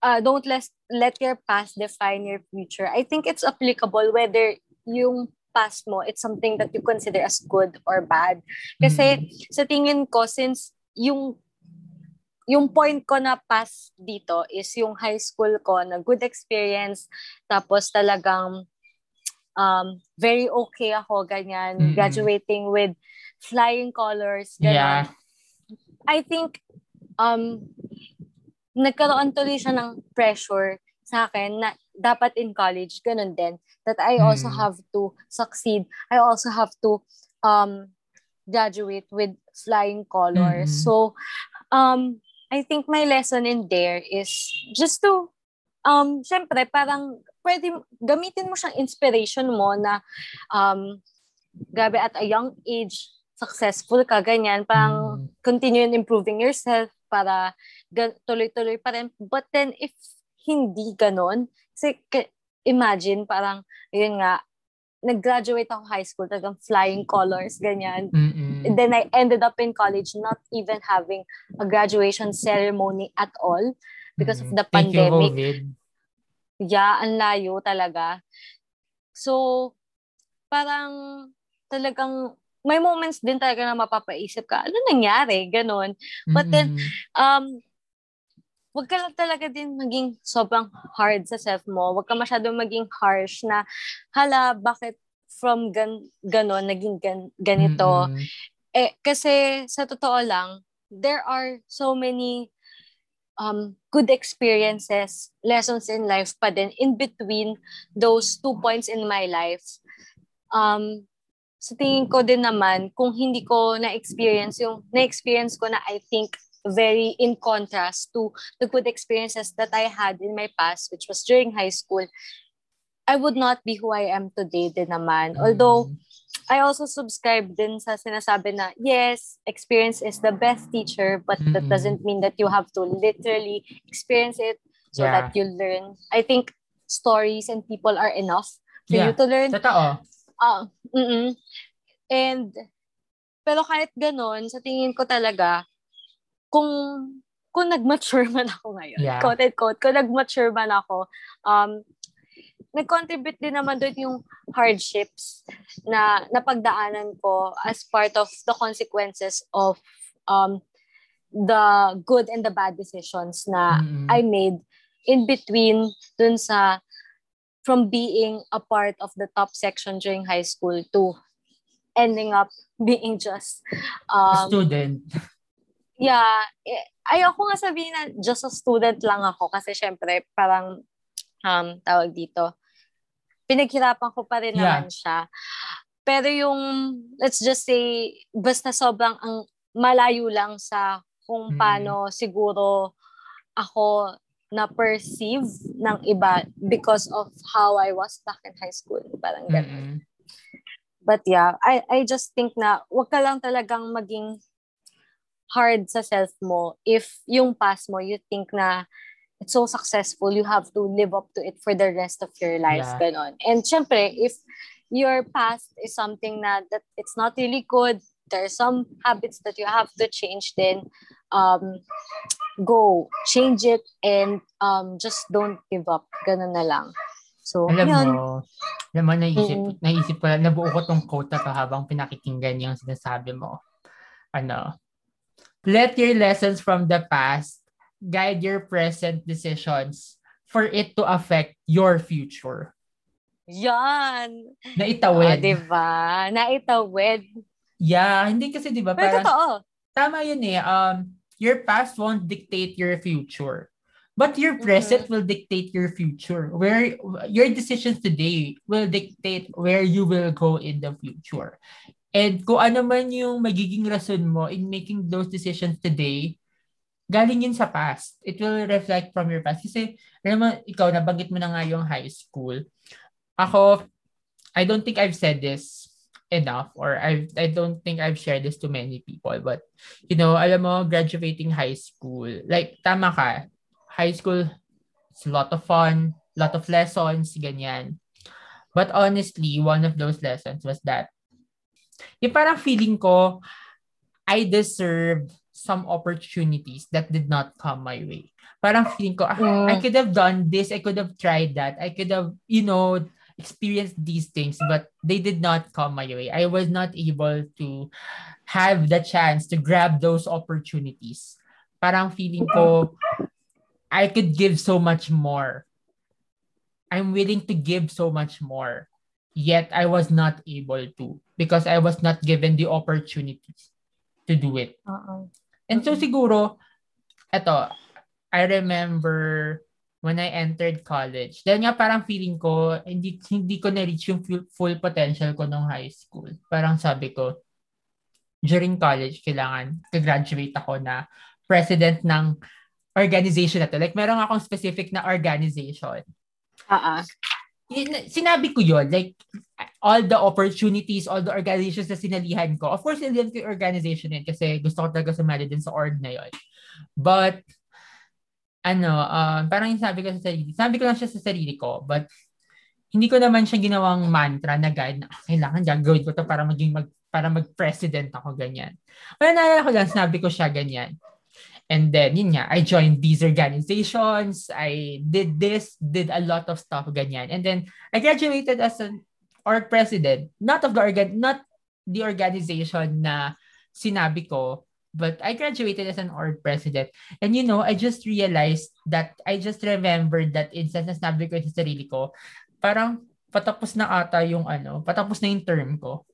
uh, don't let, let your past define your future. I think it's applicable whether yung past mo, it's something that you consider as good or bad. Kasi mm-hmm. sa tingin ko, since yung yung point ko na past dito is yung high school ko na good experience, tapos talagang um, very okay ako, ganyan. Mm-hmm. Graduating with flying colors, ganyan. Yeah. I think, um, nagkaroon tuloy siya ng pressure sa akin na dapat in college, ganun din. That I mm-hmm. also have to succeed. I also have to um, graduate with flying colors. Mm-hmm. So, um, I think my lesson in there is just to, um, syempre, parang pwede, gamitin mo siyang inspiration mo na, um, grabe, at a young age, successful ka, ganyan, parang mm. continue in improving yourself para tuloy-tuloy pa rin. But then, if hindi ganon, kasi imagine, parang, yun nga, nag-graduate ako high school, talagang flying colors, ganyan. Mm-mm. And then I ended up in college not even having a graduation ceremony at all because mm-hmm. of the Thank pandemic. You, Yeah, ang layo talaga. So, parang talagang may moments din talaga na mapapaisip ka, ano nangyari? Ganon. But then, um, wag ka lang talaga din maging sobrang hard sa self mo. Wag ka masyadong maging harsh na, hala, bakit from gan ganon, naging gan ganito? Mm-hmm. Eh, kasi sa totoo lang, there are so many um, good experiences, lessons in life pa din in between those two points in my life. Um, sa tingin ko din naman, kung hindi ko na-experience yung na-experience ko na I think very in contrast to the good experiences that I had in my past, which was during high school, I would not be who I am today din naman. Although, mm. I also subscribe din sa sinasabi na, yes, experience is the best teacher, but mm-hmm. that doesn't mean that you have to literally experience it so yeah. that you learn. I think stories and people are enough for yeah. you to learn. Totoo. Uh, mm And, pero kahit ganon, sa tingin ko talaga, kung kung nag-mature man ako ngayon, yeah. quote and quote, kung nag-mature man ako, um, nag-contribute din naman doon yung hardships na napagdaanan ko as part of the consequences of um, the good and the bad decisions na mm-hmm. I made in between dun sa from being a part of the top section during high school to ending up being just um, a student. Yeah. Eh, ayoko nga sabihin na just a student lang ako kasi syempre parang um, tawag dito, pinaghirapan ko pa rin yeah. naman siya. Pero yung, let's just say, basta sobrang ang malayo lang sa kung mm. paano mm. siguro ako na-perceive ng iba because of how I was back in high school. Parang ganun. Mm-hmm. But yeah, I, I just think na wag ka lang talagang maging hard sa self mo if yung past mo, you think na it's so successful, you have to live up to it for the rest of your life. Yeah. Ganon. And syempre, if your past is something na that it's not really good, there are some habits that you have to change, then um, go, change it, and um, just don't give up. Ganon na lang. So, alam yun. mo, mo, naisip, mm-hmm. naisip ko, nabuo ko tong quote na to habang pinakikinggan yung sinasabi mo. ano, let your lessons from the past guide your present decisions for it to affect your future. Yan. Naitawid. Oh, diba? Naitawid. Yeah, hindi kasi 'di ba Pero parang totoo. tama 'yun eh. Um your past won't dictate your future. But your present will dictate your future. Where your decisions today will dictate where you will go in the future. And kung ano man yung magiging rason mo in making those decisions today, galing yun sa past. It will reflect from your past. Kasi, alam mo, ikaw, nabanggit mo na nga yung high school. Ako, I don't think I've said this enough or I I don't think I've shared this to many people. But, you know, alam mo, graduating high school, like, tama ka, high school, it's a lot of fun, lot of lessons, ganyan. But honestly, one of those lessons was that yung parang feeling ko, I deserve some opportunities that did not come my way. Parang feeling ko, ah, Mm. I could have done this, I could have tried that, I could have, you know, experienced these things, but they did not come my way. I was not able to have the chance to grab those opportunities. Parang feeling ko, I could give so much more. I'm willing to give so much more. Yet I was not able to because I was not given the opportunities to do it. Oo. And so siguro, eto, I remember when I entered college. Dahil nga parang feeling ko, hindi, hindi ko na-reach yung full, potential ko nung high school. Parang sabi ko, during college, kailangan ka-graduate ako na president ng organization na to. Like, meron akong specific na organization. Oo. Yun- Sinabi ko yon like, all the opportunities, all the organizations na sinalihan ko. Of course, sinalihan ko yung organization yun kasi gusto ko talaga sumali din sa org na yun. But, ano, um, parang yung sabi ko sa sarili, sabi ko lang siya sa sarili ko, but hindi ko naman siya ginawang mantra na guide na "Ah, kailangan gagawin ko to para maging mag, para mag-president ako ganyan. Wala naalala ko lang, sinabi ko siya ganyan. And then, yun nga, I joined these organizations. I did this, did a lot of stuff, ganyan. And then, I graduated as an org president. Not of the organ, not the organization na sinabi ko, but I graduated as an org president. And you know, I just realized that, I just remembered that instance na sinabi ko sa sarili ko, parang patapos na ata yung ano, patapos na yung term ko.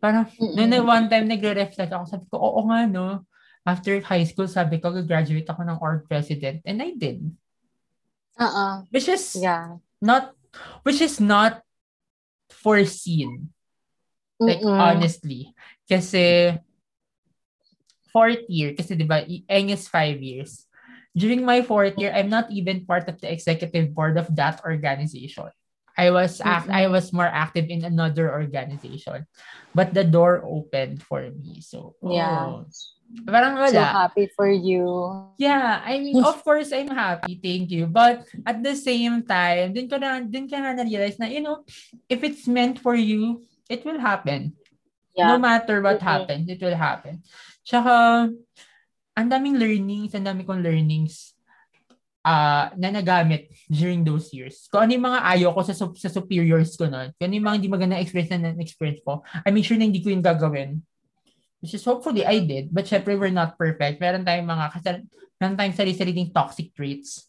Parang, Noon na one time nagre-reflect ako, sabi ko, oo nga no. After high school, sabi ko, graduate ako ng org president. And I did. Oo. Which is Yeah. not, which is not foreseen. Like, Mm-mm. honestly. Kasi, fourth year, kasi di ba, ENG is five years. During my fourth year, I'm not even part of the executive board of that organization. I was act- I was more active in another organization. But the door opened for me. So, oh, Yeah. Parang wala. So happy for you. Yeah, I mean, of course, I'm happy. Thank you. But at the same time, din ko na, din ka na na-realize na, you know, if it's meant for you, it will happen. Yeah. No matter what Mhm. happens, it will happen. Tsaka, ang daming learnings, ang daming kong learnings ah na nagamit during those years. Kung ano yung mga ayaw ko sa, sa superiors ko nun, kung ano yung mga hindi maganda experience na na-experience ko, I make sure na hindi ko yung gagawin. Which is hopefully I did. But syempre, we're not perfect. Meron tayong mga, kasal, meron tayong sarili-sariling toxic traits.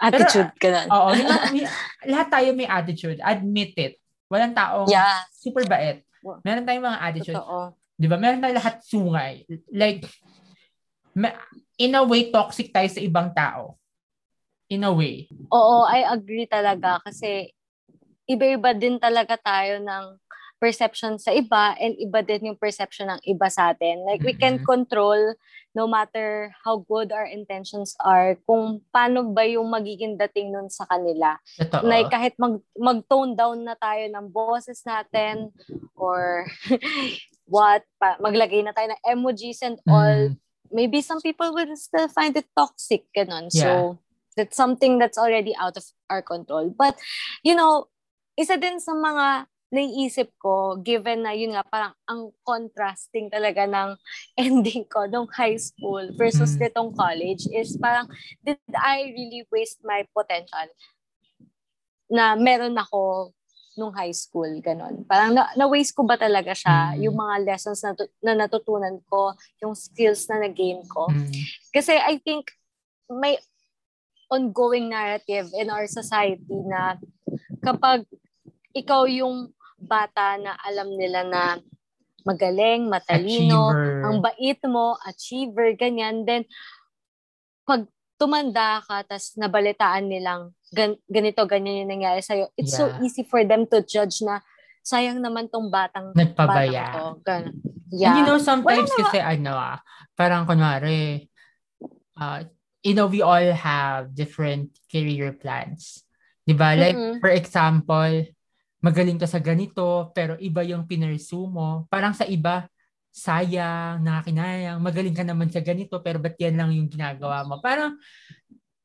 Attitude ka na. Oo, may, lahat tayo may attitude. Admit it. Walang taong Yeah. super bait. Meron tayong mga attitude. Totoo. Di ba? Meron tayo lahat sungay. Like, in a way, toxic tayo sa ibang tao. In a way. Oo, I agree talaga kasi iba-iba din talaga tayo ng perception sa iba and iba din yung perception ng iba sa atin. Like, we can Mhm. control no matter how good our intentions are kung paano ba yung magiging dating nun sa kanila. Totoo. Like, kahit mag, mag-tone down na tayo ng boses natin or what, pa, maglagay na tayo ng emojis and all, Mm, maybe some people will still find it toxic, ganun. Yeah. So, that's something that's already out of our control. But, you know, isa din sa mga naiisip ko, given na yun nga, parang ang contrasting talaga ng ending ko nung high school versus Mm. nitong college is parang, did I really waste my potential? Na meron ako nung high school, ganon. Parang na, na-waste ko ba talaga siya, Mm. yung mga lessons na, tu- na natutunan ko, yung skills na na-gain ko. Mm. Kasi I think may ongoing narrative in our society na kapag ikaw yung bata na alam nila na magaling, matalino, Achiever. ang bait mo, achiever, ganyan, then pag tumanda ka, tas nabalitaan nilang gan- ganito, ganyan yung nangyari sa'yo, it's so Yeah. easy for them to judge na sayang naman tong batang Nagpabaya. batang to. Gan- And yeah. you know, sometimes Wala kasi ano ah, parang kunwari, uh, you know, we all have different career plans. Di ba? Like, Mm-mm. for example, magaling ka sa ganito, pero iba yung pinursue mo. Parang sa iba, sayang, nakakinayang, magaling ka naman sa ganito, pero ba't yan lang yung ginagawa mo? Parang,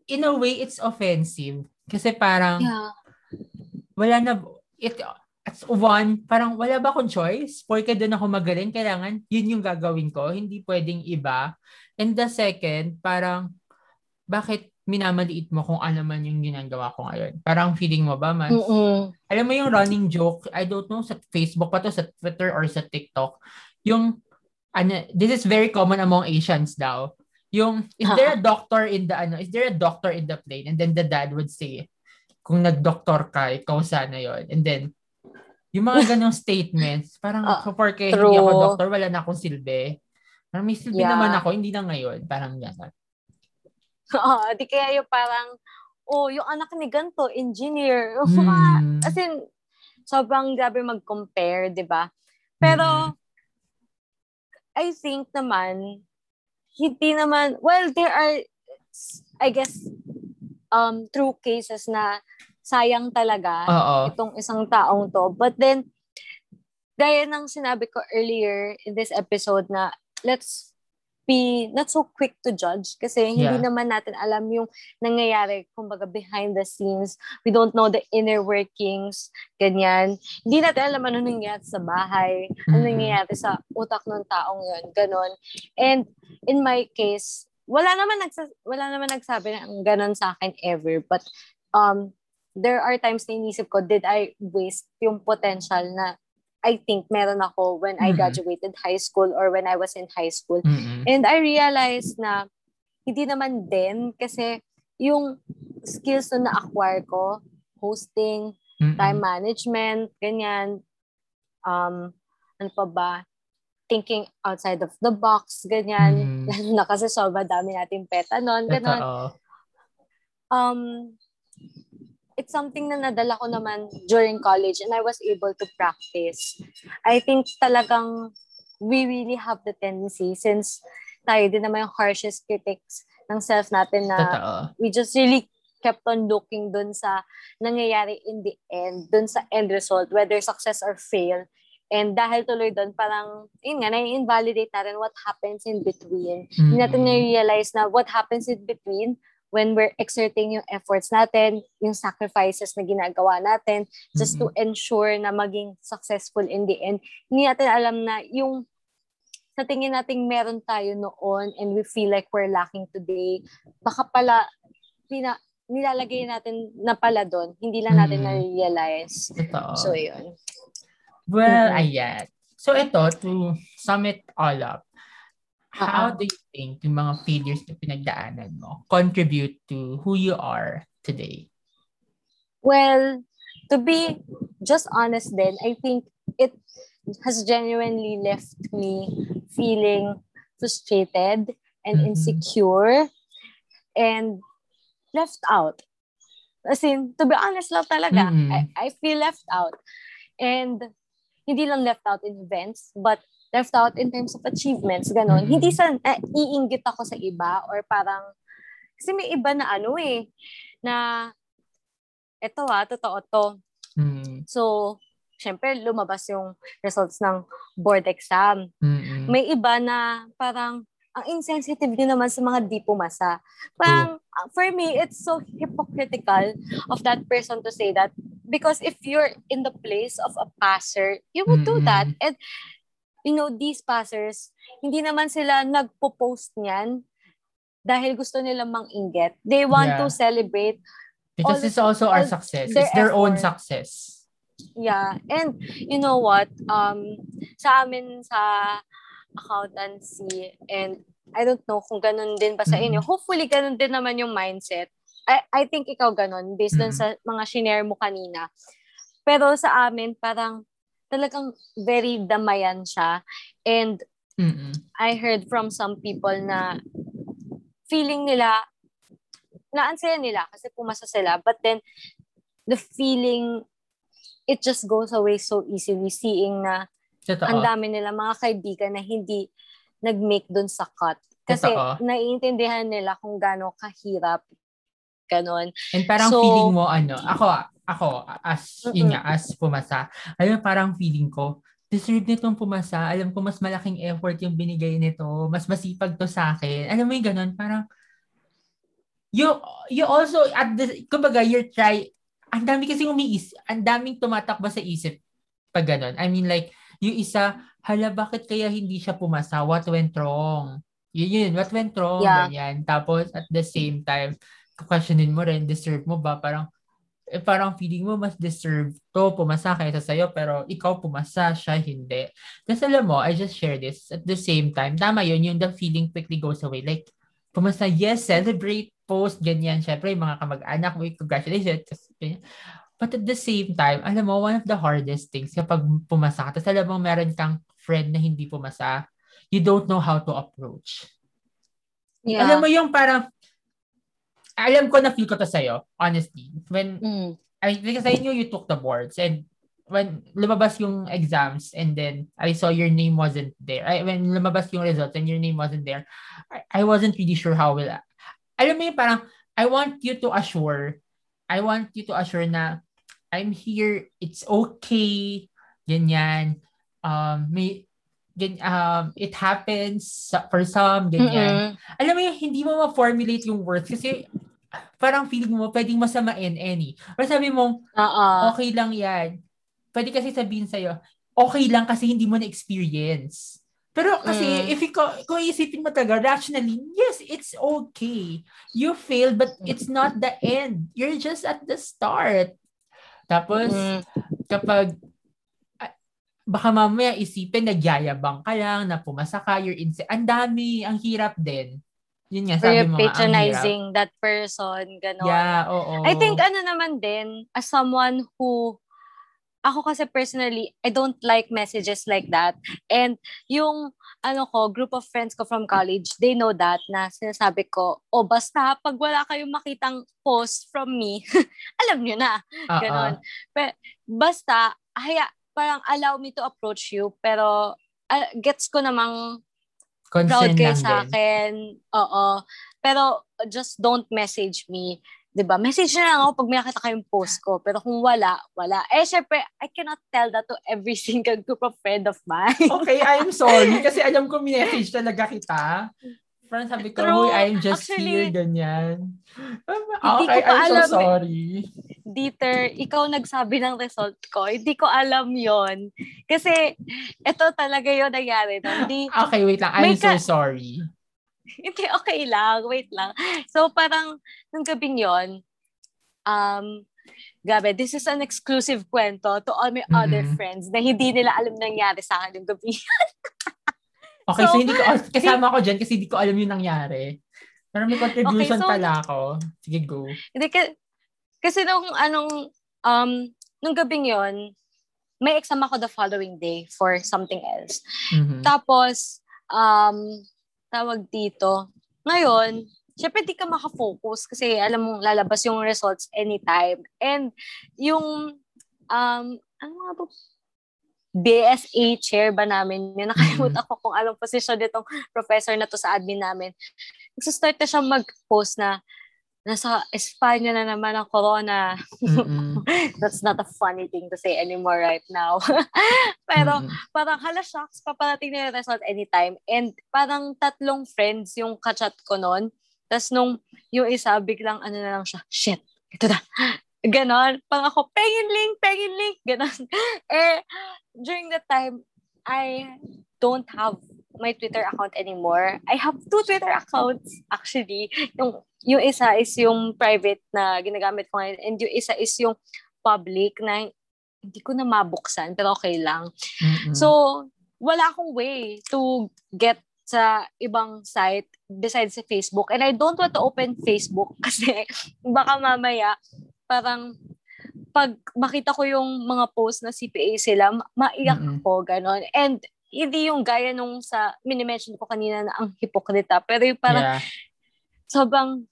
in a way, it's offensive. Kasi parang, yeah. wala na, it, as one, parang wala ba akong choice? Porque doon ako magaling, kailangan yun yung gagawin ko, hindi pwedeng iba. And the second, parang, bakit minamaliit mo kung ano man yung ginagawa ko ngayon? Parang feeling mo ba, mas, Mm-mm. alam mo yung running joke, I don't know, sa Facebook pa to, sa Twitter or sa TikTok, yung, ano, this is very common among Asians daw. Yung, is there a doctor in the, ano, is there a doctor in the plane? And then the dad would say, kung nag-doctor ka, ikaw sana yon And then, yung mga ganong statements, parang, Ah, so porque true. hindi ako doctor, wala na akong silbi. Parang may silbi Yeah. naman ako, hindi na ngayon. Parang gano'n. Oo, di kaya yung parang, oh, yung anak ni ganto, engineer. Hmm. As in, sobrang grabe mag-compare, di ba? Pero, I think naman, hindi naman, well, there are, I guess, um, true cases na sayang talaga Oo. itong isang taong to. But then, gaya ng sinabi ko earlier in this episode na let's be not so quick to judge kasi hindi Yeah. naman natin alam yung nangyayari kumbaga behind the scenes. We don't know the inner workings, ganyan. Hindi natin alam ano nangyayari sa bahay, ano Mhm. nangyayari sa utak ng taong yon ganon. And in my case, wala naman nagsa- wala naman nagsabi ng ganon sa akin ever, but um there are times na inisip ko, did I waste yung potential na I think meron ako when I Mhm. graduated high school or when I was in high school. Mm-mm. And I realized na hindi naman din kasi yung skills na na-acquire ko, hosting, Mm-mm. time management, ganyan, um, ano pa ba, thinking outside of the box, ganyan. Mhm. Lalo na kasi sobrang dami nating peta nun, ganon um, it's something na nadala ko naman during college and I was able to practice. I think talagang we really have the tendency since tayo din naman yung harshest critics ng self natin na Totoo. we just really kept on looking dun sa nangyayari in the end, dun sa end result, whether success or fail. And dahil tuloy dun, parang, yun nga, na-invalidate natin what happens in between. Hindi natin Mm-mm. na-realize na what happens in between when we're exerting yung efforts natin, yung sacrifices na ginagawa natin, just to ensure na maging successful in the end. Hindi natin alam na yung sa tingin nating meron tayo noon and we feel like we're lacking today, baka pala pina, nilalagay natin na pala doon, hindi lang natin Mm. na-realize. Totoo. So, yun. Well, Mhm. ayan. So ito, to sum it all up, how Oo. do you think yung mga failures na pinagdaanan mo contribute to who you are today? Well, to be just honest then, I think it has genuinely left me feeling frustrated and Mhm. insecure and left out. As in, to be honest lang talaga, Mhm. I, I feel left out. And hindi lang left out in events, but left out in terms of achievements, ganon. Mhm. Hindi sa, uh, iinggit ako sa iba or parang, kasi may iba na ano eh, na, eto ha, totoo to. Mm. So, syempre, lumabas yung results ng board exam. Mm-mm. May iba na parang, ang insensitive din naman sa mga di pumasa. Parang, uh, for me, it's so hypocritical of that person to say that because if you're in the place of a passer, you would do that. And, you know, these passers, hindi naman sila nagpo-post niyan dahil gusto nilang mang-inggit. They want Yeah. to celebrate Because all- it's also our success. their It's their own effort. success. Yeah. And you know what? Um, sa amin sa accountancy and I don't know kung ganun din ba sa inyo. Mm-hmm. Hopefully, ganun din naman yung mindset. I, I think ikaw ganun based mm-hmm. sa mga shinare mo kanina. Pero sa amin, parang talagang very damayan siya. And Mm-mm. I heard from some people na feeling nila, na ansaya nila kasi pumasa sila. But then, the feeling, it just goes away so easily seeing na Totoo. ang dami nila mga kaibigan na hindi nag-make dun sa cut. Kasi Totoo. naiintindihan nila kung gaano kahirap. Ganon. And parang So- feeling mo, ano, ako, ako, as, yun Mm-mm. nga, as pumasa, alam parang feeling ko, deserve nitong pumasa. Alam ko, mas malaking effort yung binigay nito. Mas masipag to sa akin. Alam mo yung ganun, parang, you, you also, at the, kumbaga, you're try, ang dami kasi umiis, ang daming tumatakbo sa isip pag ganun. I mean, like, yung isa, hala, bakit kaya hindi siya pumasa? What went wrong? Yun yun, what went wrong? Yeah. Ganyan. Tapos, at the same time, questionin mo rin, deserve mo ba? Parang, eh, parang feeling mo mas deserve to pumasa kaysa sa'yo, pero ikaw pumasa, siya hindi. Tapos alam mo, I just share this at the same time. Tama yun, yung the feeling quickly goes away. Like, pumasa, yes, celebrate, post, ganyan. Syempre, yung mga kamag-anak mo, congratulations. But at the same time, alam mo, one of the hardest things kapag pumasa ka, tapos alam mo, meron kang friend na hindi pumasa, you don't know how to approach. Yeah. Alam mo yung parang, alam ko na feel ko to sa'yo, honestly. When, Mm. I because I knew you took the boards and when lumabas yung exams and then I saw your name wasn't there. I, when lumabas yung results and your name wasn't there, I, I wasn't really sure how will Alam mo yung parang, I want you to assure, I want you to assure na I'm here, it's okay, ganyan. Um, may, um, it happens for some, ganyan. Mm-mm. Alam mo yung hindi mo ma-formulate yung words kasi parang feeling mo pwedeng masamain any. Or sabi mo, Oo. okay lang yan. Pwede kasi sabihin sa'yo, okay lang kasi hindi mo na-experience. Pero kasi, Mm. if ikaw, kung isipin mo talaga, rationally, yes, it's okay. You failed, but it's not the end. You're just at the start. Tapos, Mm. kapag, baka mamaya isipin, nagyayabang ka lang, na pumasa ka, you're inse- Ang dami, ang hirap din. Yun nga, sabi mo nga, patronizing that person, gano'n. Yeah, oo. I think ano naman din, as someone who, ako kasi personally, I don't like messages like that. And yung, ano ko, group of friends ko from college, they know that na sinasabi ko, o basta pag wala kayong makitang post from me, alam nyo na. Ganon. Pero, basta, haya, parang allow me to approach you, pero ah, gets ko namang proud Concern kayo sa akin. Oo. Pero just don't message me. 'Di ba? Message na lang ako pag may nakita kayong post ko. Pero kung wala, wala. Eh, syempre, I cannot tell that to every single group of friend of mine. Okay, I'm sorry. Kasi alam ko message talaga kita. Parang sabi ko, True. Uy, I'm just Actually, here, ganyan. Okay, ko I'm alam so sorry. Dieter, ikaw nagsabi ng result ko. Hindi ko alam yon Kasi, ito talaga yon nangyari. No? Hindi, Okay, wait lang. I'm May so ka- sorry. Hindi, okay lang. Wait lang. So, parang, nung gabing yon um, gabi, this is an exclusive kwento to all my other Mhm. friends na hindi nila alam nangyari sa akin yung gabi. Okay, so, So, hindi ko, kasama ko dyan kasi hindi ko alam yung nangyari. Pero may contribution Okay, so- pala ako. Sige, go. hindi ka, kasi nung, anong, um, nung gabing yon may exam ako the following day for something else. Mhm. Tapos, um, tawag dito, ngayon, syempre di ka makafocus kasi alam mong lalabas yung results anytime. And yung, um, ano nga ba, BSA chair ba namin yun? Nakalimutan ko kung anong posisyon nitong professor na to sa admin namin. Nagsa-start na siya mag-post na nasa Espanya na naman ang corona. That's not a funny thing to say anymore right now. Pero, Mm-mm. parang hala shocks, paparating na yung result anytime. And parang tatlong friends yung kachat ko noon. Tapos nung yung isa, biglang ano na lang siya, shit, ito na. Ganon. Parang ako, pengin link, pengin link. Ganon. eh, during that time, I don't have my Twitter account anymore. I have two Twitter accounts, actually. Yung, yung isa is yung private na ginagamit ko ngayon and yung isa is yung public na hindi ko na mabuksan, pero okay lang. Mm-mm. So, wala akong way to get sa ibang site besides sa Facebook. And I don't want to open Facebook kasi baka mamaya parang pag makita ko yung mga post na CPA sila, ma- maiyak Mm-mm. ako, ganon. And hindi yung gaya nung sa minimension ko kanina na ang hipokrita. Pero yung parang yeah. sobrang,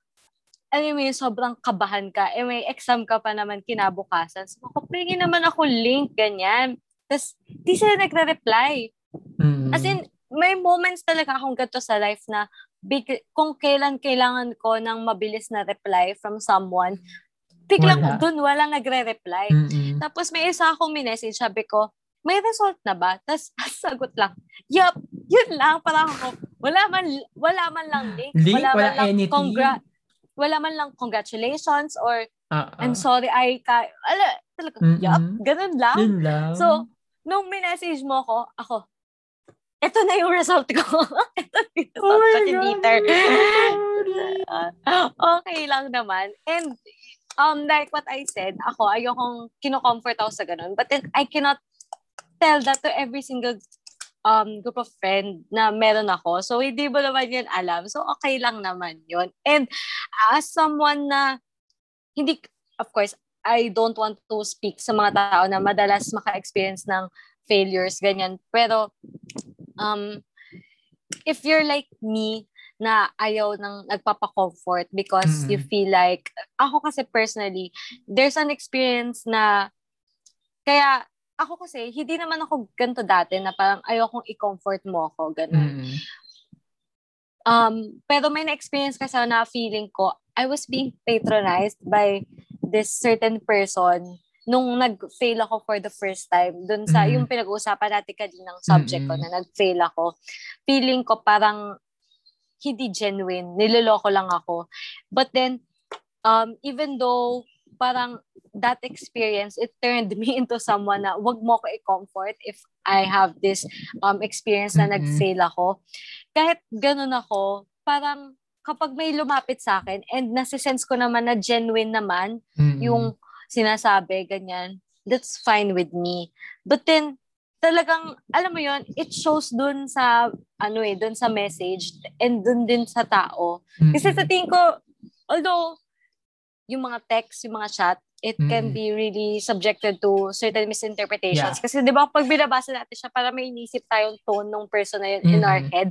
alam mo yun, sobrang kabahan ka. Eh, may exam ka pa naman kinabukasan. So, makapingin naman ako link, ganyan. Tapos, di sila nagre-reply. Mm-mm. As in, may moments talaga akong ganito sa life na big, kung kailan kailangan ko ng mabilis na reply from someone, biglang Wala. dun wala nagre-reply. Mm-mm. Tapos may isa akong minessage, sabi ko, may result na ba? Tapos sagot lang, yup, yun lang. Parang ako, wala man, wala man lang link. Link? Wala, Wala man lang anything? congra- wala man lang congratulations or ah. I'm sorry, I ka, ala, talaga, Mm-mm. yup, ganun lang. Yun lang. So, nung minessage mo ko, ako, eto na yung result ko. eto na yung result Oh ko, Ah, okay lang naman. And, um, like what I said, ako, ayokong kinocomfort ako sa ganun. But then, I cannot tell that to every single um group of friend na meron ako. So, hindi mo naman yun alam. So, okay lang naman yun. And, as someone na, hindi, of course, I don't want to speak sa mga tao na madalas maka-experience ng failures, ganyan. Pero, um, if you're like me, na ayaw ng nagpapa-comfort because you Mm-mm. feel like, ako kasi personally, there's an experience na, kaya, ako kasi, hindi naman ako ganito dati na parang ayokong i-comfort mo ako, ganun. Mm-mm. Um, pero may na-experience kasi na feeling ko, I was being patronized by this certain person nung nag-fail ako for the first time. Dun sa, Mhm. yung pinag-uusapan natin kaninang subject ko Mhm. na nag-fail ako. Feeling ko parang hindi genuine. Niloloko lang ako. But then, um, even though parang that experience, it turned me into someone na wag mo ko i-comfort if I have this um, experience na Mhm. nag-fail ako. Kahit ganun ako, parang kapag may lumapit sa akin and nasisense ko naman na genuine naman Mm-mm. yung sinasabi, ganyan, that's fine with me. But then, talagang, alam mo yon it shows dun sa, ano eh, dun sa message and dun din sa tao. Kasi sa tingin ko, although, yung mga text, yung mga chat, it can Mm. be really subjected to certain misinterpretations. Yeah. Kasi di ba, pag binabasa natin siya, para may inisip tayong tone ng person na yun in our head.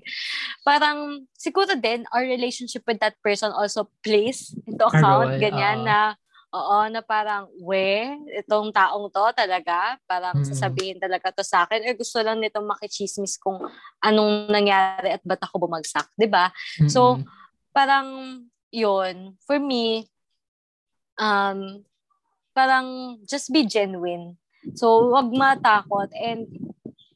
Parang, siguro din, our relationship with that person also plays into account. role, ganyan oo. na, oo, na parang, we, itong taong to talaga, parang Mm. sasabihin talaga to sa akin, eh gusto lang nitong makichismis kung anong nangyari at ba't ako bumagsak, di ba? So, Mm-mm. parang yun, for me, um, parang just be genuine. So, wag matakot. And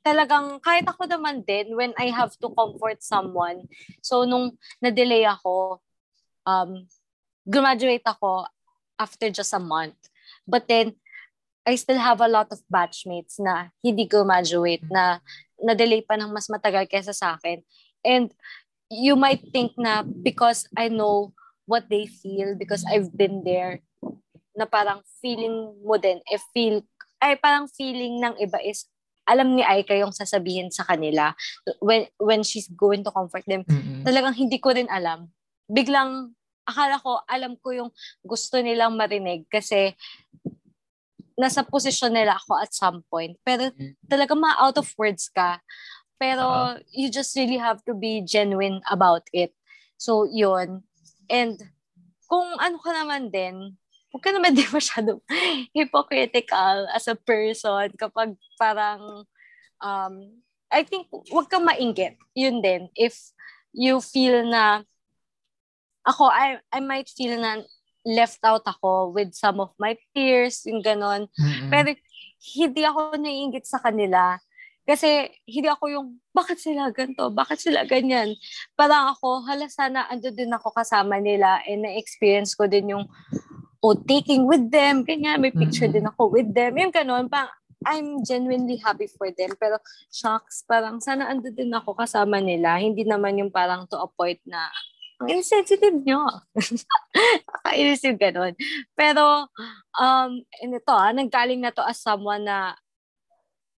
talagang, kahit ako naman din, when I have to comfort someone, so nung na-delay ako, um, graduate ako after just a month. But then, I still have a lot of batchmates na hindi graduate, na na-delay pa ng mas matagal kesa sa akin. And you might think na because I know what they feel, because I've been there, na parang feeling mo din, if feel, ay parang feeling ng iba is, alam ni Aika yung sasabihin sa kanila when when she's going to comfort them. Mm-mm. Talagang hindi ko rin alam. Biglang, akala ko, alam ko yung gusto nilang marinig kasi nasa posisyon nila ako at some point. Pero Mm. talaga ma-out of words ka. Pero Oo. you just really have to be genuine about it. So, yun. And kung ano ka naman din, huwag ka naman din masyadong hypocritical as a person kapag parang, um, I think, huwag kang mainggit. Yun din. If you feel na, ako, I, I might feel na left out ako with some of my peers, yung ganon. Mm-mm. Pero hindi ako naiingit sa kanila. Kasi hindi ako yung, bakit sila ganito? Bakit sila ganyan? Parang ako, hala sana ando din ako kasama nila and na-experience ko din yung oh, taking with them, ganyan, may picture Mhm. din ako with them. Yung ganon, parang I'm genuinely happy for them. Pero shocks, parang sana ando din ako kasama nila. Hindi naman yung parang to a point na insensitive nyo. Nakainis yung ganun. Pero, um, ito ah, nanggaling na to as someone na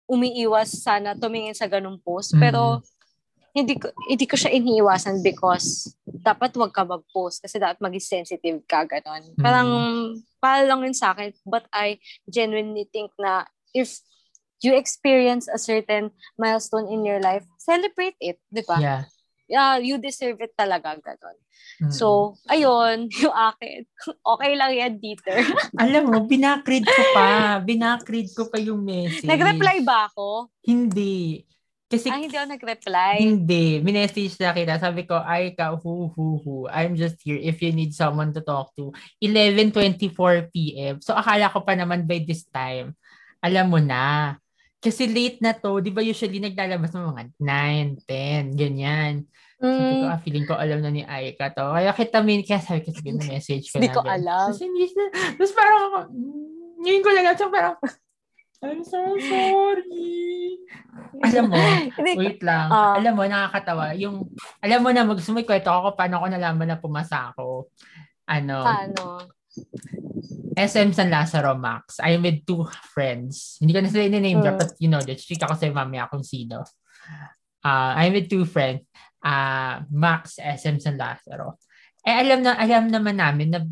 umiiwas sana tumingin sa ganung post. Pero, mm-hmm. hindi ko hindi ko siya iniiwasan because dapat wag ka mag-post kasi dapat maging sensitive ka ganun. Mm-hmm. Parang para lang yun sa akin but I genuinely think na if you experience a certain milestone in your life, celebrate it, di ba? Yeah. Yeah, you deserve it talaga, ganun. Mm-hmm. So, ayun, yung akin. Okay lang yan, Dieter. Alam mo, binakread ko pa. Binakread ko pa yung message. Nag-reply ba ako? Hindi. Kasi, ah, hindi ako nag-reply. Hindi. Minessage na kita. Sabi ko, ay ka, hu, hu, hu. I'm just here if you need someone to talk to. 11.24 p.m. So, akala ko pa naman by this time, alam mo na. Kasi late na to, di ba usually naglalabas ng mga 9, 10, ganyan. Mm. Sabi ko, ah, feeling ko alam na ni Aika to. Kaya kita min, kaya sabi ko, sige na message ko Hindi ko alam. Kasi hindi na, tapos parang ako, ngayon ko lang, so parang, I'm so sorry. alam mo, wait lang. Uh, alam mo, nakakatawa. Yung, alam mo na, mag kwento ako paano ko nalaman na pumasa ako. Ano? Paano? SM San Lazaro Max. I'm with two friends. Hindi ko na sila name drop, mm. but you know, just ko sa mamaya kung sino. Uh, I'm with two friends. Uh, Max, SM San Lazaro. Eh, alam na, alam naman namin na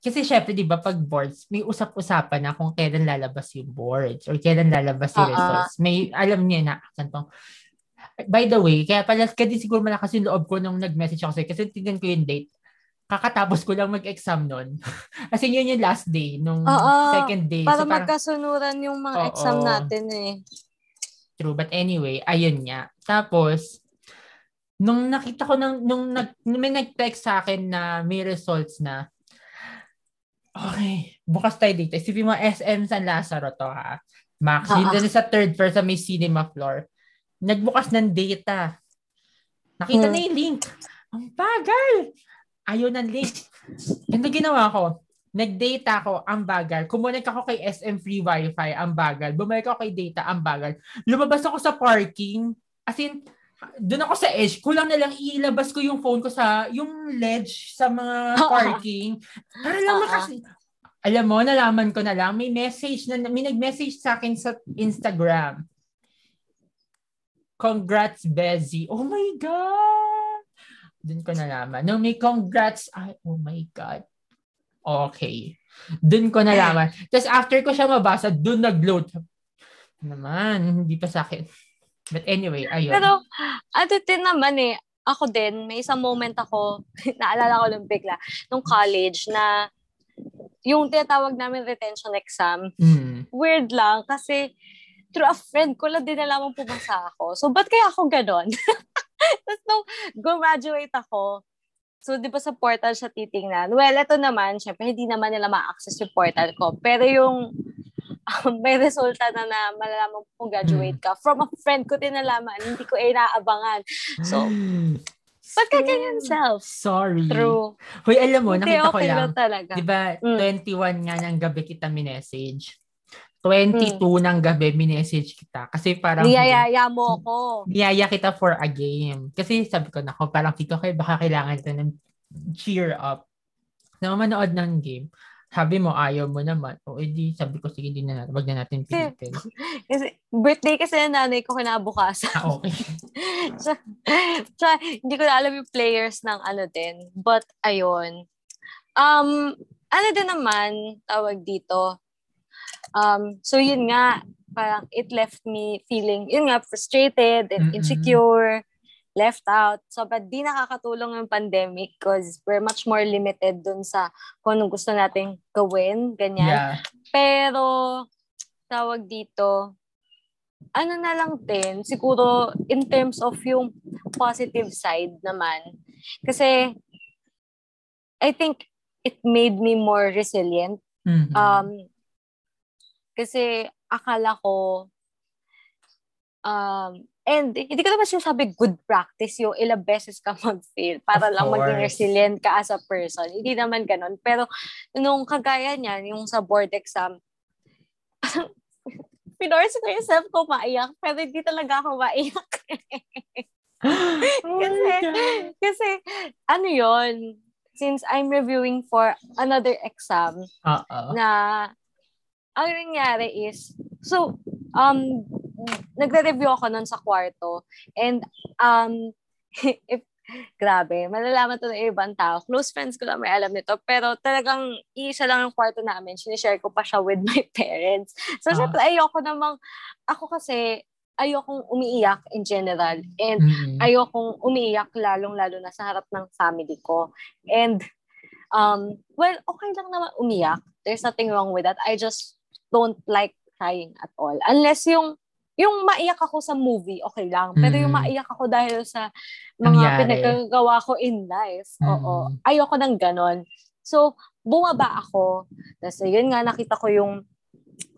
kasi syempre, di ba, pag boards, may usap-usapan na kung kailan lalabas yung boards or kailan lalabas yung uh-uh. results. May, alam niya na, santong, by the way, kaya pala, kaya siguro malakas yung loob ko nung nag-message ako sa'yo kasi tingnan ko yung date kakatapos ko lang mag-exam nun. Kasi yun yung last day, nung Oo, second day. Para so, parang, magkasunuran yung mga oo, exam natin eh. True, but anyway, ayun nga. Tapos, nung nakita ko, nung, nung, nag, nung may nag-text sa akin na may results na, okay, bukas tayo dito. Isipin mo, SM San Lazaro to ha. Max, uh-huh. yun sa third floor sa may cinema floor. Nagbukas ng data. Nakita hmm. na yung link. Ang bagal! Ayaw ng link. Yung ginawa ko, nag-data ako, ang bagal. Kumunik ako kay SM Free Wi-Fi, ang bagal. Bumalik ako kay data, ang bagal. Lumabas ako sa parking. As in, doon ako sa edge. Kulang na lang ilabas ko yung phone ko sa, yung ledge sa mga parking. Para lang makas... Alam mo, nalaman ko na lang, may message na, may nag-message sa akin sa Instagram. Congrats, Bezzy. Oh my God! Doon ko nalaman. Nung may congrats, ay, oh my God. Okay. Doon ko nalaman. Tapos after ko siya mabasa, doon nag-load. Naman, hindi pa sa akin. But anyway, ayun. Pero, ano din naman eh, ako din, may isang moment ako, naalala ko lang bigla, nung college na yung tinatawag namin retention exam, mm. weird lang kasi through a friend ko lang din alam pumasa ako. So, ba't kaya ako ganon? Tapos nung graduate ako, so di ba sa portal siya titingnan? Well, ito naman, syempre hindi naman nila ma-access yung portal ko. Pero yung um, may resulta na na malalaman kung graduate ka. From a friend ko din nalaman, hindi ko eh naabangan. So, Ba't ka ganyan self? Sorry. True. Hoy, alam mo, nakita okay ko lang. Talaga. Di ba, mm. 21 nga ng gabi kita minessage. 22 hmm. ng gabi, minessage kita. Kasi parang... Niyayaya mo ako. Niyaya kita for a game. Kasi sabi ko, nako, parang Tito, kayo baka kailangan ito ng cheer up. Na manood ng game. Sabi mo, ayaw mo naman. O, edi, sabi ko, sige, din na natin. Wag na natin pilitin. kasi, birthday kasi ng nanay ko kinabukas. Ah, okay. so, so, hindi ko na alam yung players ng ano din. But, ayun. Um, ano din naman, tawag dito, Um, so yun nga, parang it left me feeling, yun nga, frustrated and insecure, mm-hmm. left out. So, but di nakakatulong yung pandemic because we're much more limited dun sa kung anong gusto nating gawin, ganyan. Yeah. Pero, tawag dito, ano na lang din, siguro in terms of yung positive side naman. Kasi, I think it made me more resilient. Mm-hmm. Um, kasi akala ko, um, and hindi ko naman sinasabi good practice yung ilang beses ka mag-fail para of lang course. maging resilient ka as a person. Hindi naman ganun. Pero nung kagaya niyan, yung sa board exam, pinorse ko yung self ko maiyak, pero hindi talaga ako maiyak. Oh kasi, kasi, ano yon since I'm reviewing for another exam, Oo. na ang nangyari is, so, um, nagre-review ako nun sa kwarto and um, if, grabe, malalaman to ng ibang tao. Close friends ko lang may alam nito. Pero talagang isa lang ang kwarto namin. Sinishare ko pa siya with my parents. So, Ah. syempre, ayoko namang, ako kasi, ayokong umiiyak in general. And Mm-mm. ayokong umiiyak lalong-lalo na sa harap ng family ko. And, um, well, okay lang naman umiyak. There's nothing wrong with that. I just don't like crying at all. Unless yung, yung maiyak ako sa movie, okay lang. Pero yung Mm. maiyak ako dahil sa mga pinagagawa ko in life, oo. Mm. Ayoko ng ganon. So, bumaba ako. Tapos, yun nga, nakita ko yung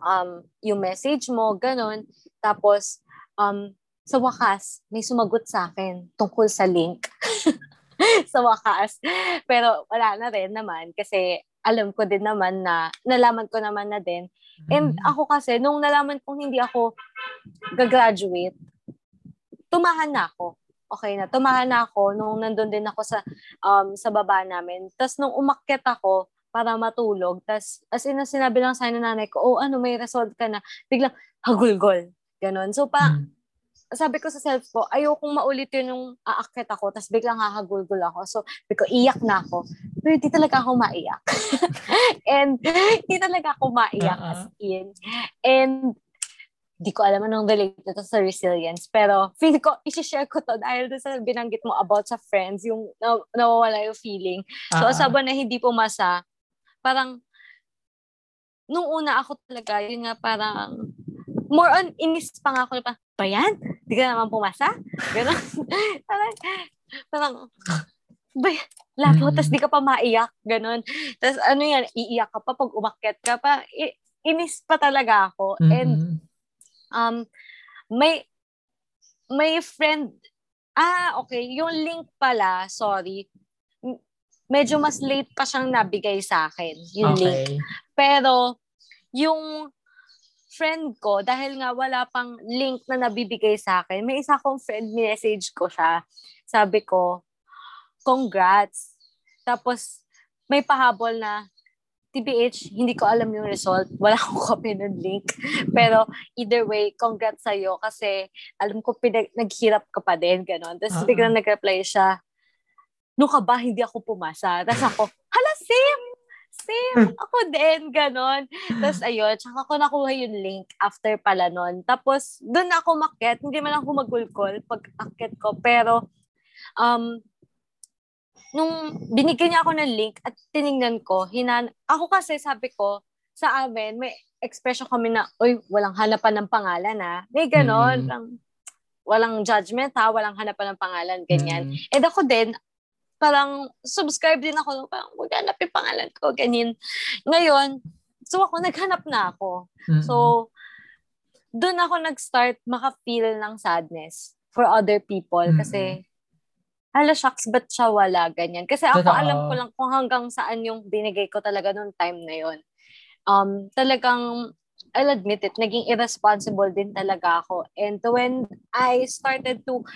um, yung message mo, ganon. Tapos, um, sa wakas, may sumagot sa akin tungkol sa link. sa wakas. Pero wala na rin naman kasi alam ko din naman na, nalaman ko naman na din. And Mm. ako kasi, nung nalaman kong hindi ako gagraduate, tumahan na ako. Okay na, tumahan na ako nung nandun din ako sa um, sa baba namin. Tapos nung umakyat ako para matulog, tapos as in, sinabi lang sa nanay ko, oh ano, may result ka na. Biglang, hagulgol. Ganon. So, pa, Mm. Sabi ko sa self ko, ayokong maulit yun yung aakyat ako, tapos biglang hahagulgol ako. So, sabi ko, iyak na ako. Pero hindi talaga ako maiyak. And, hindi talaga ako maiyak Uh-uh. as in. And, di ko alam anong related to sa resilience. Pero, feel ko, isi-share ko to dahil sa binanggit mo about sa friends, yung na, nawawala yung feeling. So, Ah, sabi na hindi pumasa, parang, nung una ako talaga, yun nga parang, more on, inis pa nga ako, pa, ba yan? Di ka naman pumasa? Ganon. parang, parang, ba yan? Lato, Mm. tas di ka pa maiyak, ganon. Tas ano yan, iiyak ka pa pag umakyat ka pa. I- inis pa talaga ako. And, mm-mm. um, may, may friend, ah, okay, yung link pala, sorry, medyo mas late pa siyang nabigay sa akin, yung link. okay. Pero, yung friend ko, dahil nga wala pang link na nabibigay sa akin, may isa akong friend, message ko siya. Sabi ko, congrats. Tapos, may pahabol na, TBH, hindi ko alam yung result. Wala akong copy ng link. Pero, either way, congrats sa'yo kasi alam ko pinag- naghirap ka pa din, gano'n. Tapos, Ah. biglang nag-reply siya, nung ka ba, hindi ako pumasa. Tapos ako, hala, same! Same! Ako din, ganon. Tapos ayun, tsaka ko nakuha yung link after pala nun. Tapos, doon ako makyat. Hindi man ako magulkol pag akyat ko. Pero, um, nung binigyan niya ako ng link at tiningnan ko, hinan ako kasi sabi ko, sa amin, may expression kami na, uy, walang hanapan ng pangalan ha. May ganon. Mm. Lang, walang judgment ha, walang hanapan ng pangalan, ganyan. Mm. And ako din, parang subscribe din ako, parang maghanap yung pangalan ko, ganyan. Ngayon, so ako, naghanap na ako. Mm-mm. So, doon ako nag-start maka-feel ng sadness for other people Mm-mm. kasi hala shucks, ba't siya wala, ganyan. Kasi ako, Totoo. alam ko lang kung hanggang saan yung binigay ko talaga nung time na yon. Um, talagang, I'll admit it, naging irresponsible din talaga ako. And when I started to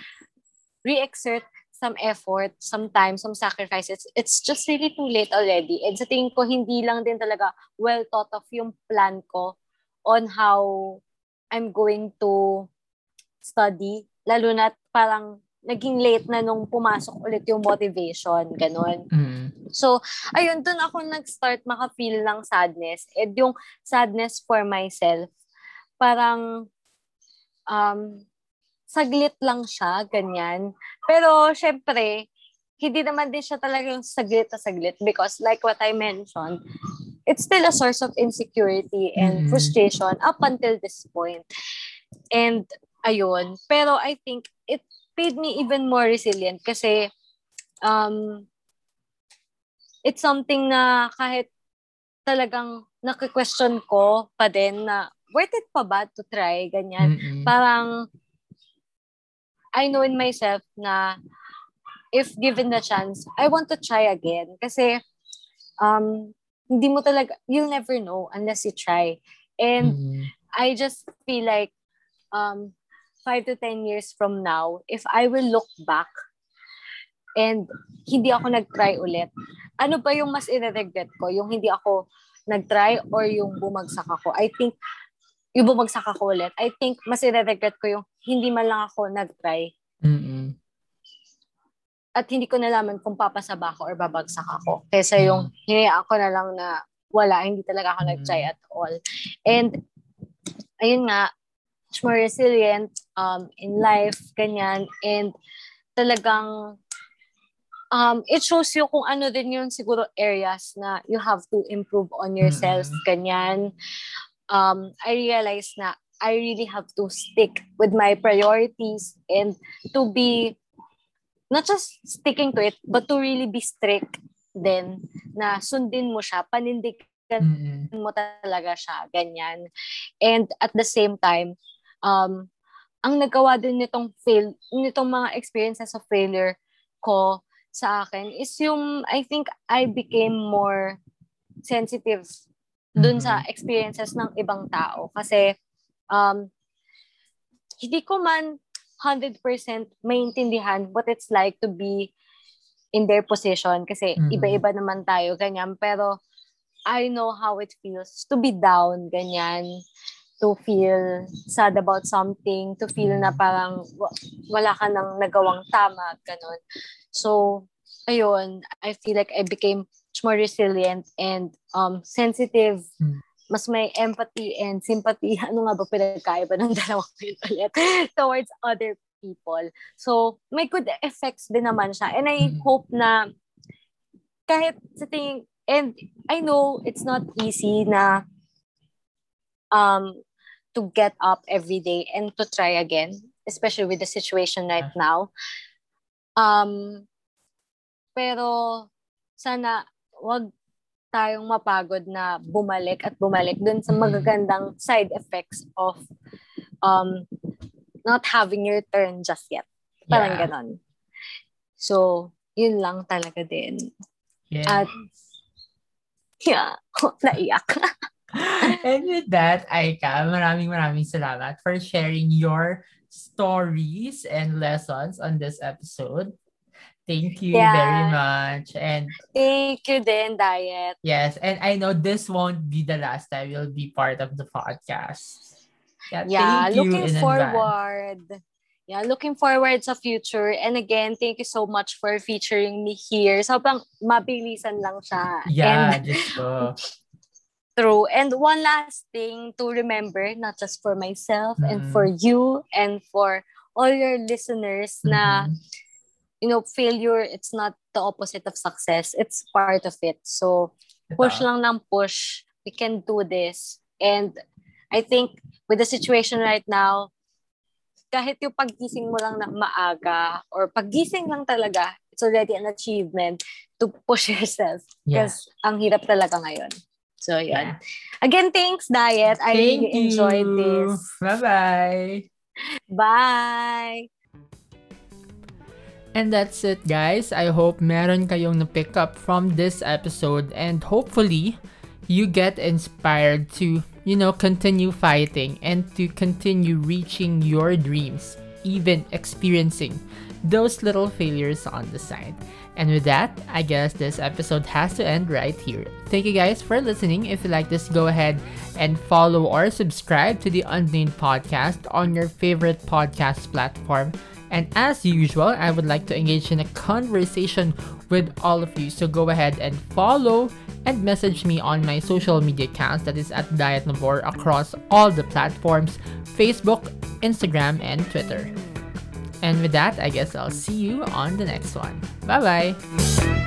re-exert some effort, sometimes, some sacrifices, it's just really too late already. And sa tingin ko, hindi lang din talaga well thought of yung plan ko on how I'm going to study. Lalo na parang naging late na nung pumasok ulit yung motivation, ganun. Mm. So, ayun, dun ako nag-start maka-feel ng sadness. And yung sadness for myself, parang um, saglit lang siya, ganyan. Pero, syempre, hindi naman din siya talaga yung saglit na saglit because like what I mentioned, it's still a source of insecurity and Mhm. frustration up until this point. And, ayun. Pero I think it made me even more resilient kasi um, it's something na kahit talagang naki-question ko pa din na worth it pa ba to try, ganyan. Mm-mm. Parang I know in myself na if given the chance, I want to try again. Kasi um, hindi mo talaga, you'll never know unless you try. And Mm. I just feel like um, five to 10 years from now, if I will look back and hindi ako nag-try ulit, ano ba yung mas ire-regret ko? Yung hindi ako nag-try or yung bumagsak ako? I think, yung bumagsak ako ulit, I think mas ire-regret ko yung hindi man lang ako nag-try. Mm-mm. At hindi ko nalaman kung papasaba ako or babagsak ako. Kesa yung hinayaan ko na lang na wala, hindi talaga ako nag-try at all. And, ayun nga, much more resilient um, in life, ganyan. And talagang um, it shows you kung ano din yung siguro areas na you have to improve on yourself, Mm-mm. ganyan. Um, I realized na I really have to stick with my priorities and to be not just sticking to it, but to really be strict din na sundin mo siya, panindigan Mm-mm. mo talaga siya, ganyan. And at the same time, um, ang nagawa din nitong fail, nitong mga experiences of failure ko sa akin is yung, I think I became more sensitive dun sa experiences ng ibang tao. Kasi, um, hindi ko man 100% maintindihan what it's like to be in their position kasi Mhm. iba-iba naman tayo, ganyan. Pero I know how it feels to be down, ganyan. To feel sad about something, to feel na parang wa- wala ka nang nagawang tama, ganun. So, ayun, I feel like I became much more resilient and um sensitive. Mm. Mas may empathy and sympathy. Ano nga ba pinagkaiba ng dalawang yun ulit? Towards other people. So, may good effects din naman siya. And I Mm. hope na kahit sa tingin, and I know it's not easy na um to get up every day and to try again, especially with the situation right now. Um, pero sana wag tayong mapagod na bumalik at bumalik dun sa magagandang side effects of um not having your turn just yet. Parang Yeah. ganon. So, yun lang talaga din. Yeah. At, yeah, naiyak. and with that, Aika, maraming maraming salamat for sharing your stories and lessons on this episode. Thank you Yeah. very much. And Thank you din, Diet. yes, and I know this won't be the last time you'll be part of the podcast. Yeah, Yeah, looking in advance. forward. Yeah, looking forward sa future. And again, thank you so much for featuring me here. So, Sobrang mabilisan lang siya. Yeah, And just go. true. And one last thing to remember, not just for myself and Mhm. for you and for all your listeners na, Mhm. You know, failure, it's not the opposite of success. It's part of it. So, push Ito. lang ng push. We can do this. And I think with the situation right now, kahit yung paggising mo lang na maaga or paggising lang talaga, it's already an achievement to push yourself. Yeah. Because ang hirap talaga ngayon. So, yun. Yeah. Again, thanks, Diet. I Thank really enjoyed you. this. Bye-bye. Bye! And that's it, guys. I hope meron kayong na-pick up from this episode and hopefully you get inspired to, you know, continue fighting and to continue reaching your dreams, even experiencing those little failures on the side. And with that, I guess this episode has to end right here. Thank you guys for listening. If you like this, go ahead and follow or subscribe to the Unnamed Podcast on your favorite podcast platform. And as usual, I would like to engage in a conversation with all of you. So go ahead and follow and message me on my social media accounts that is at Diet Nabor across all the platforms Facebook, Instagram, and Twitter. And with that, I guess I'll see you on the next one. Bye bye.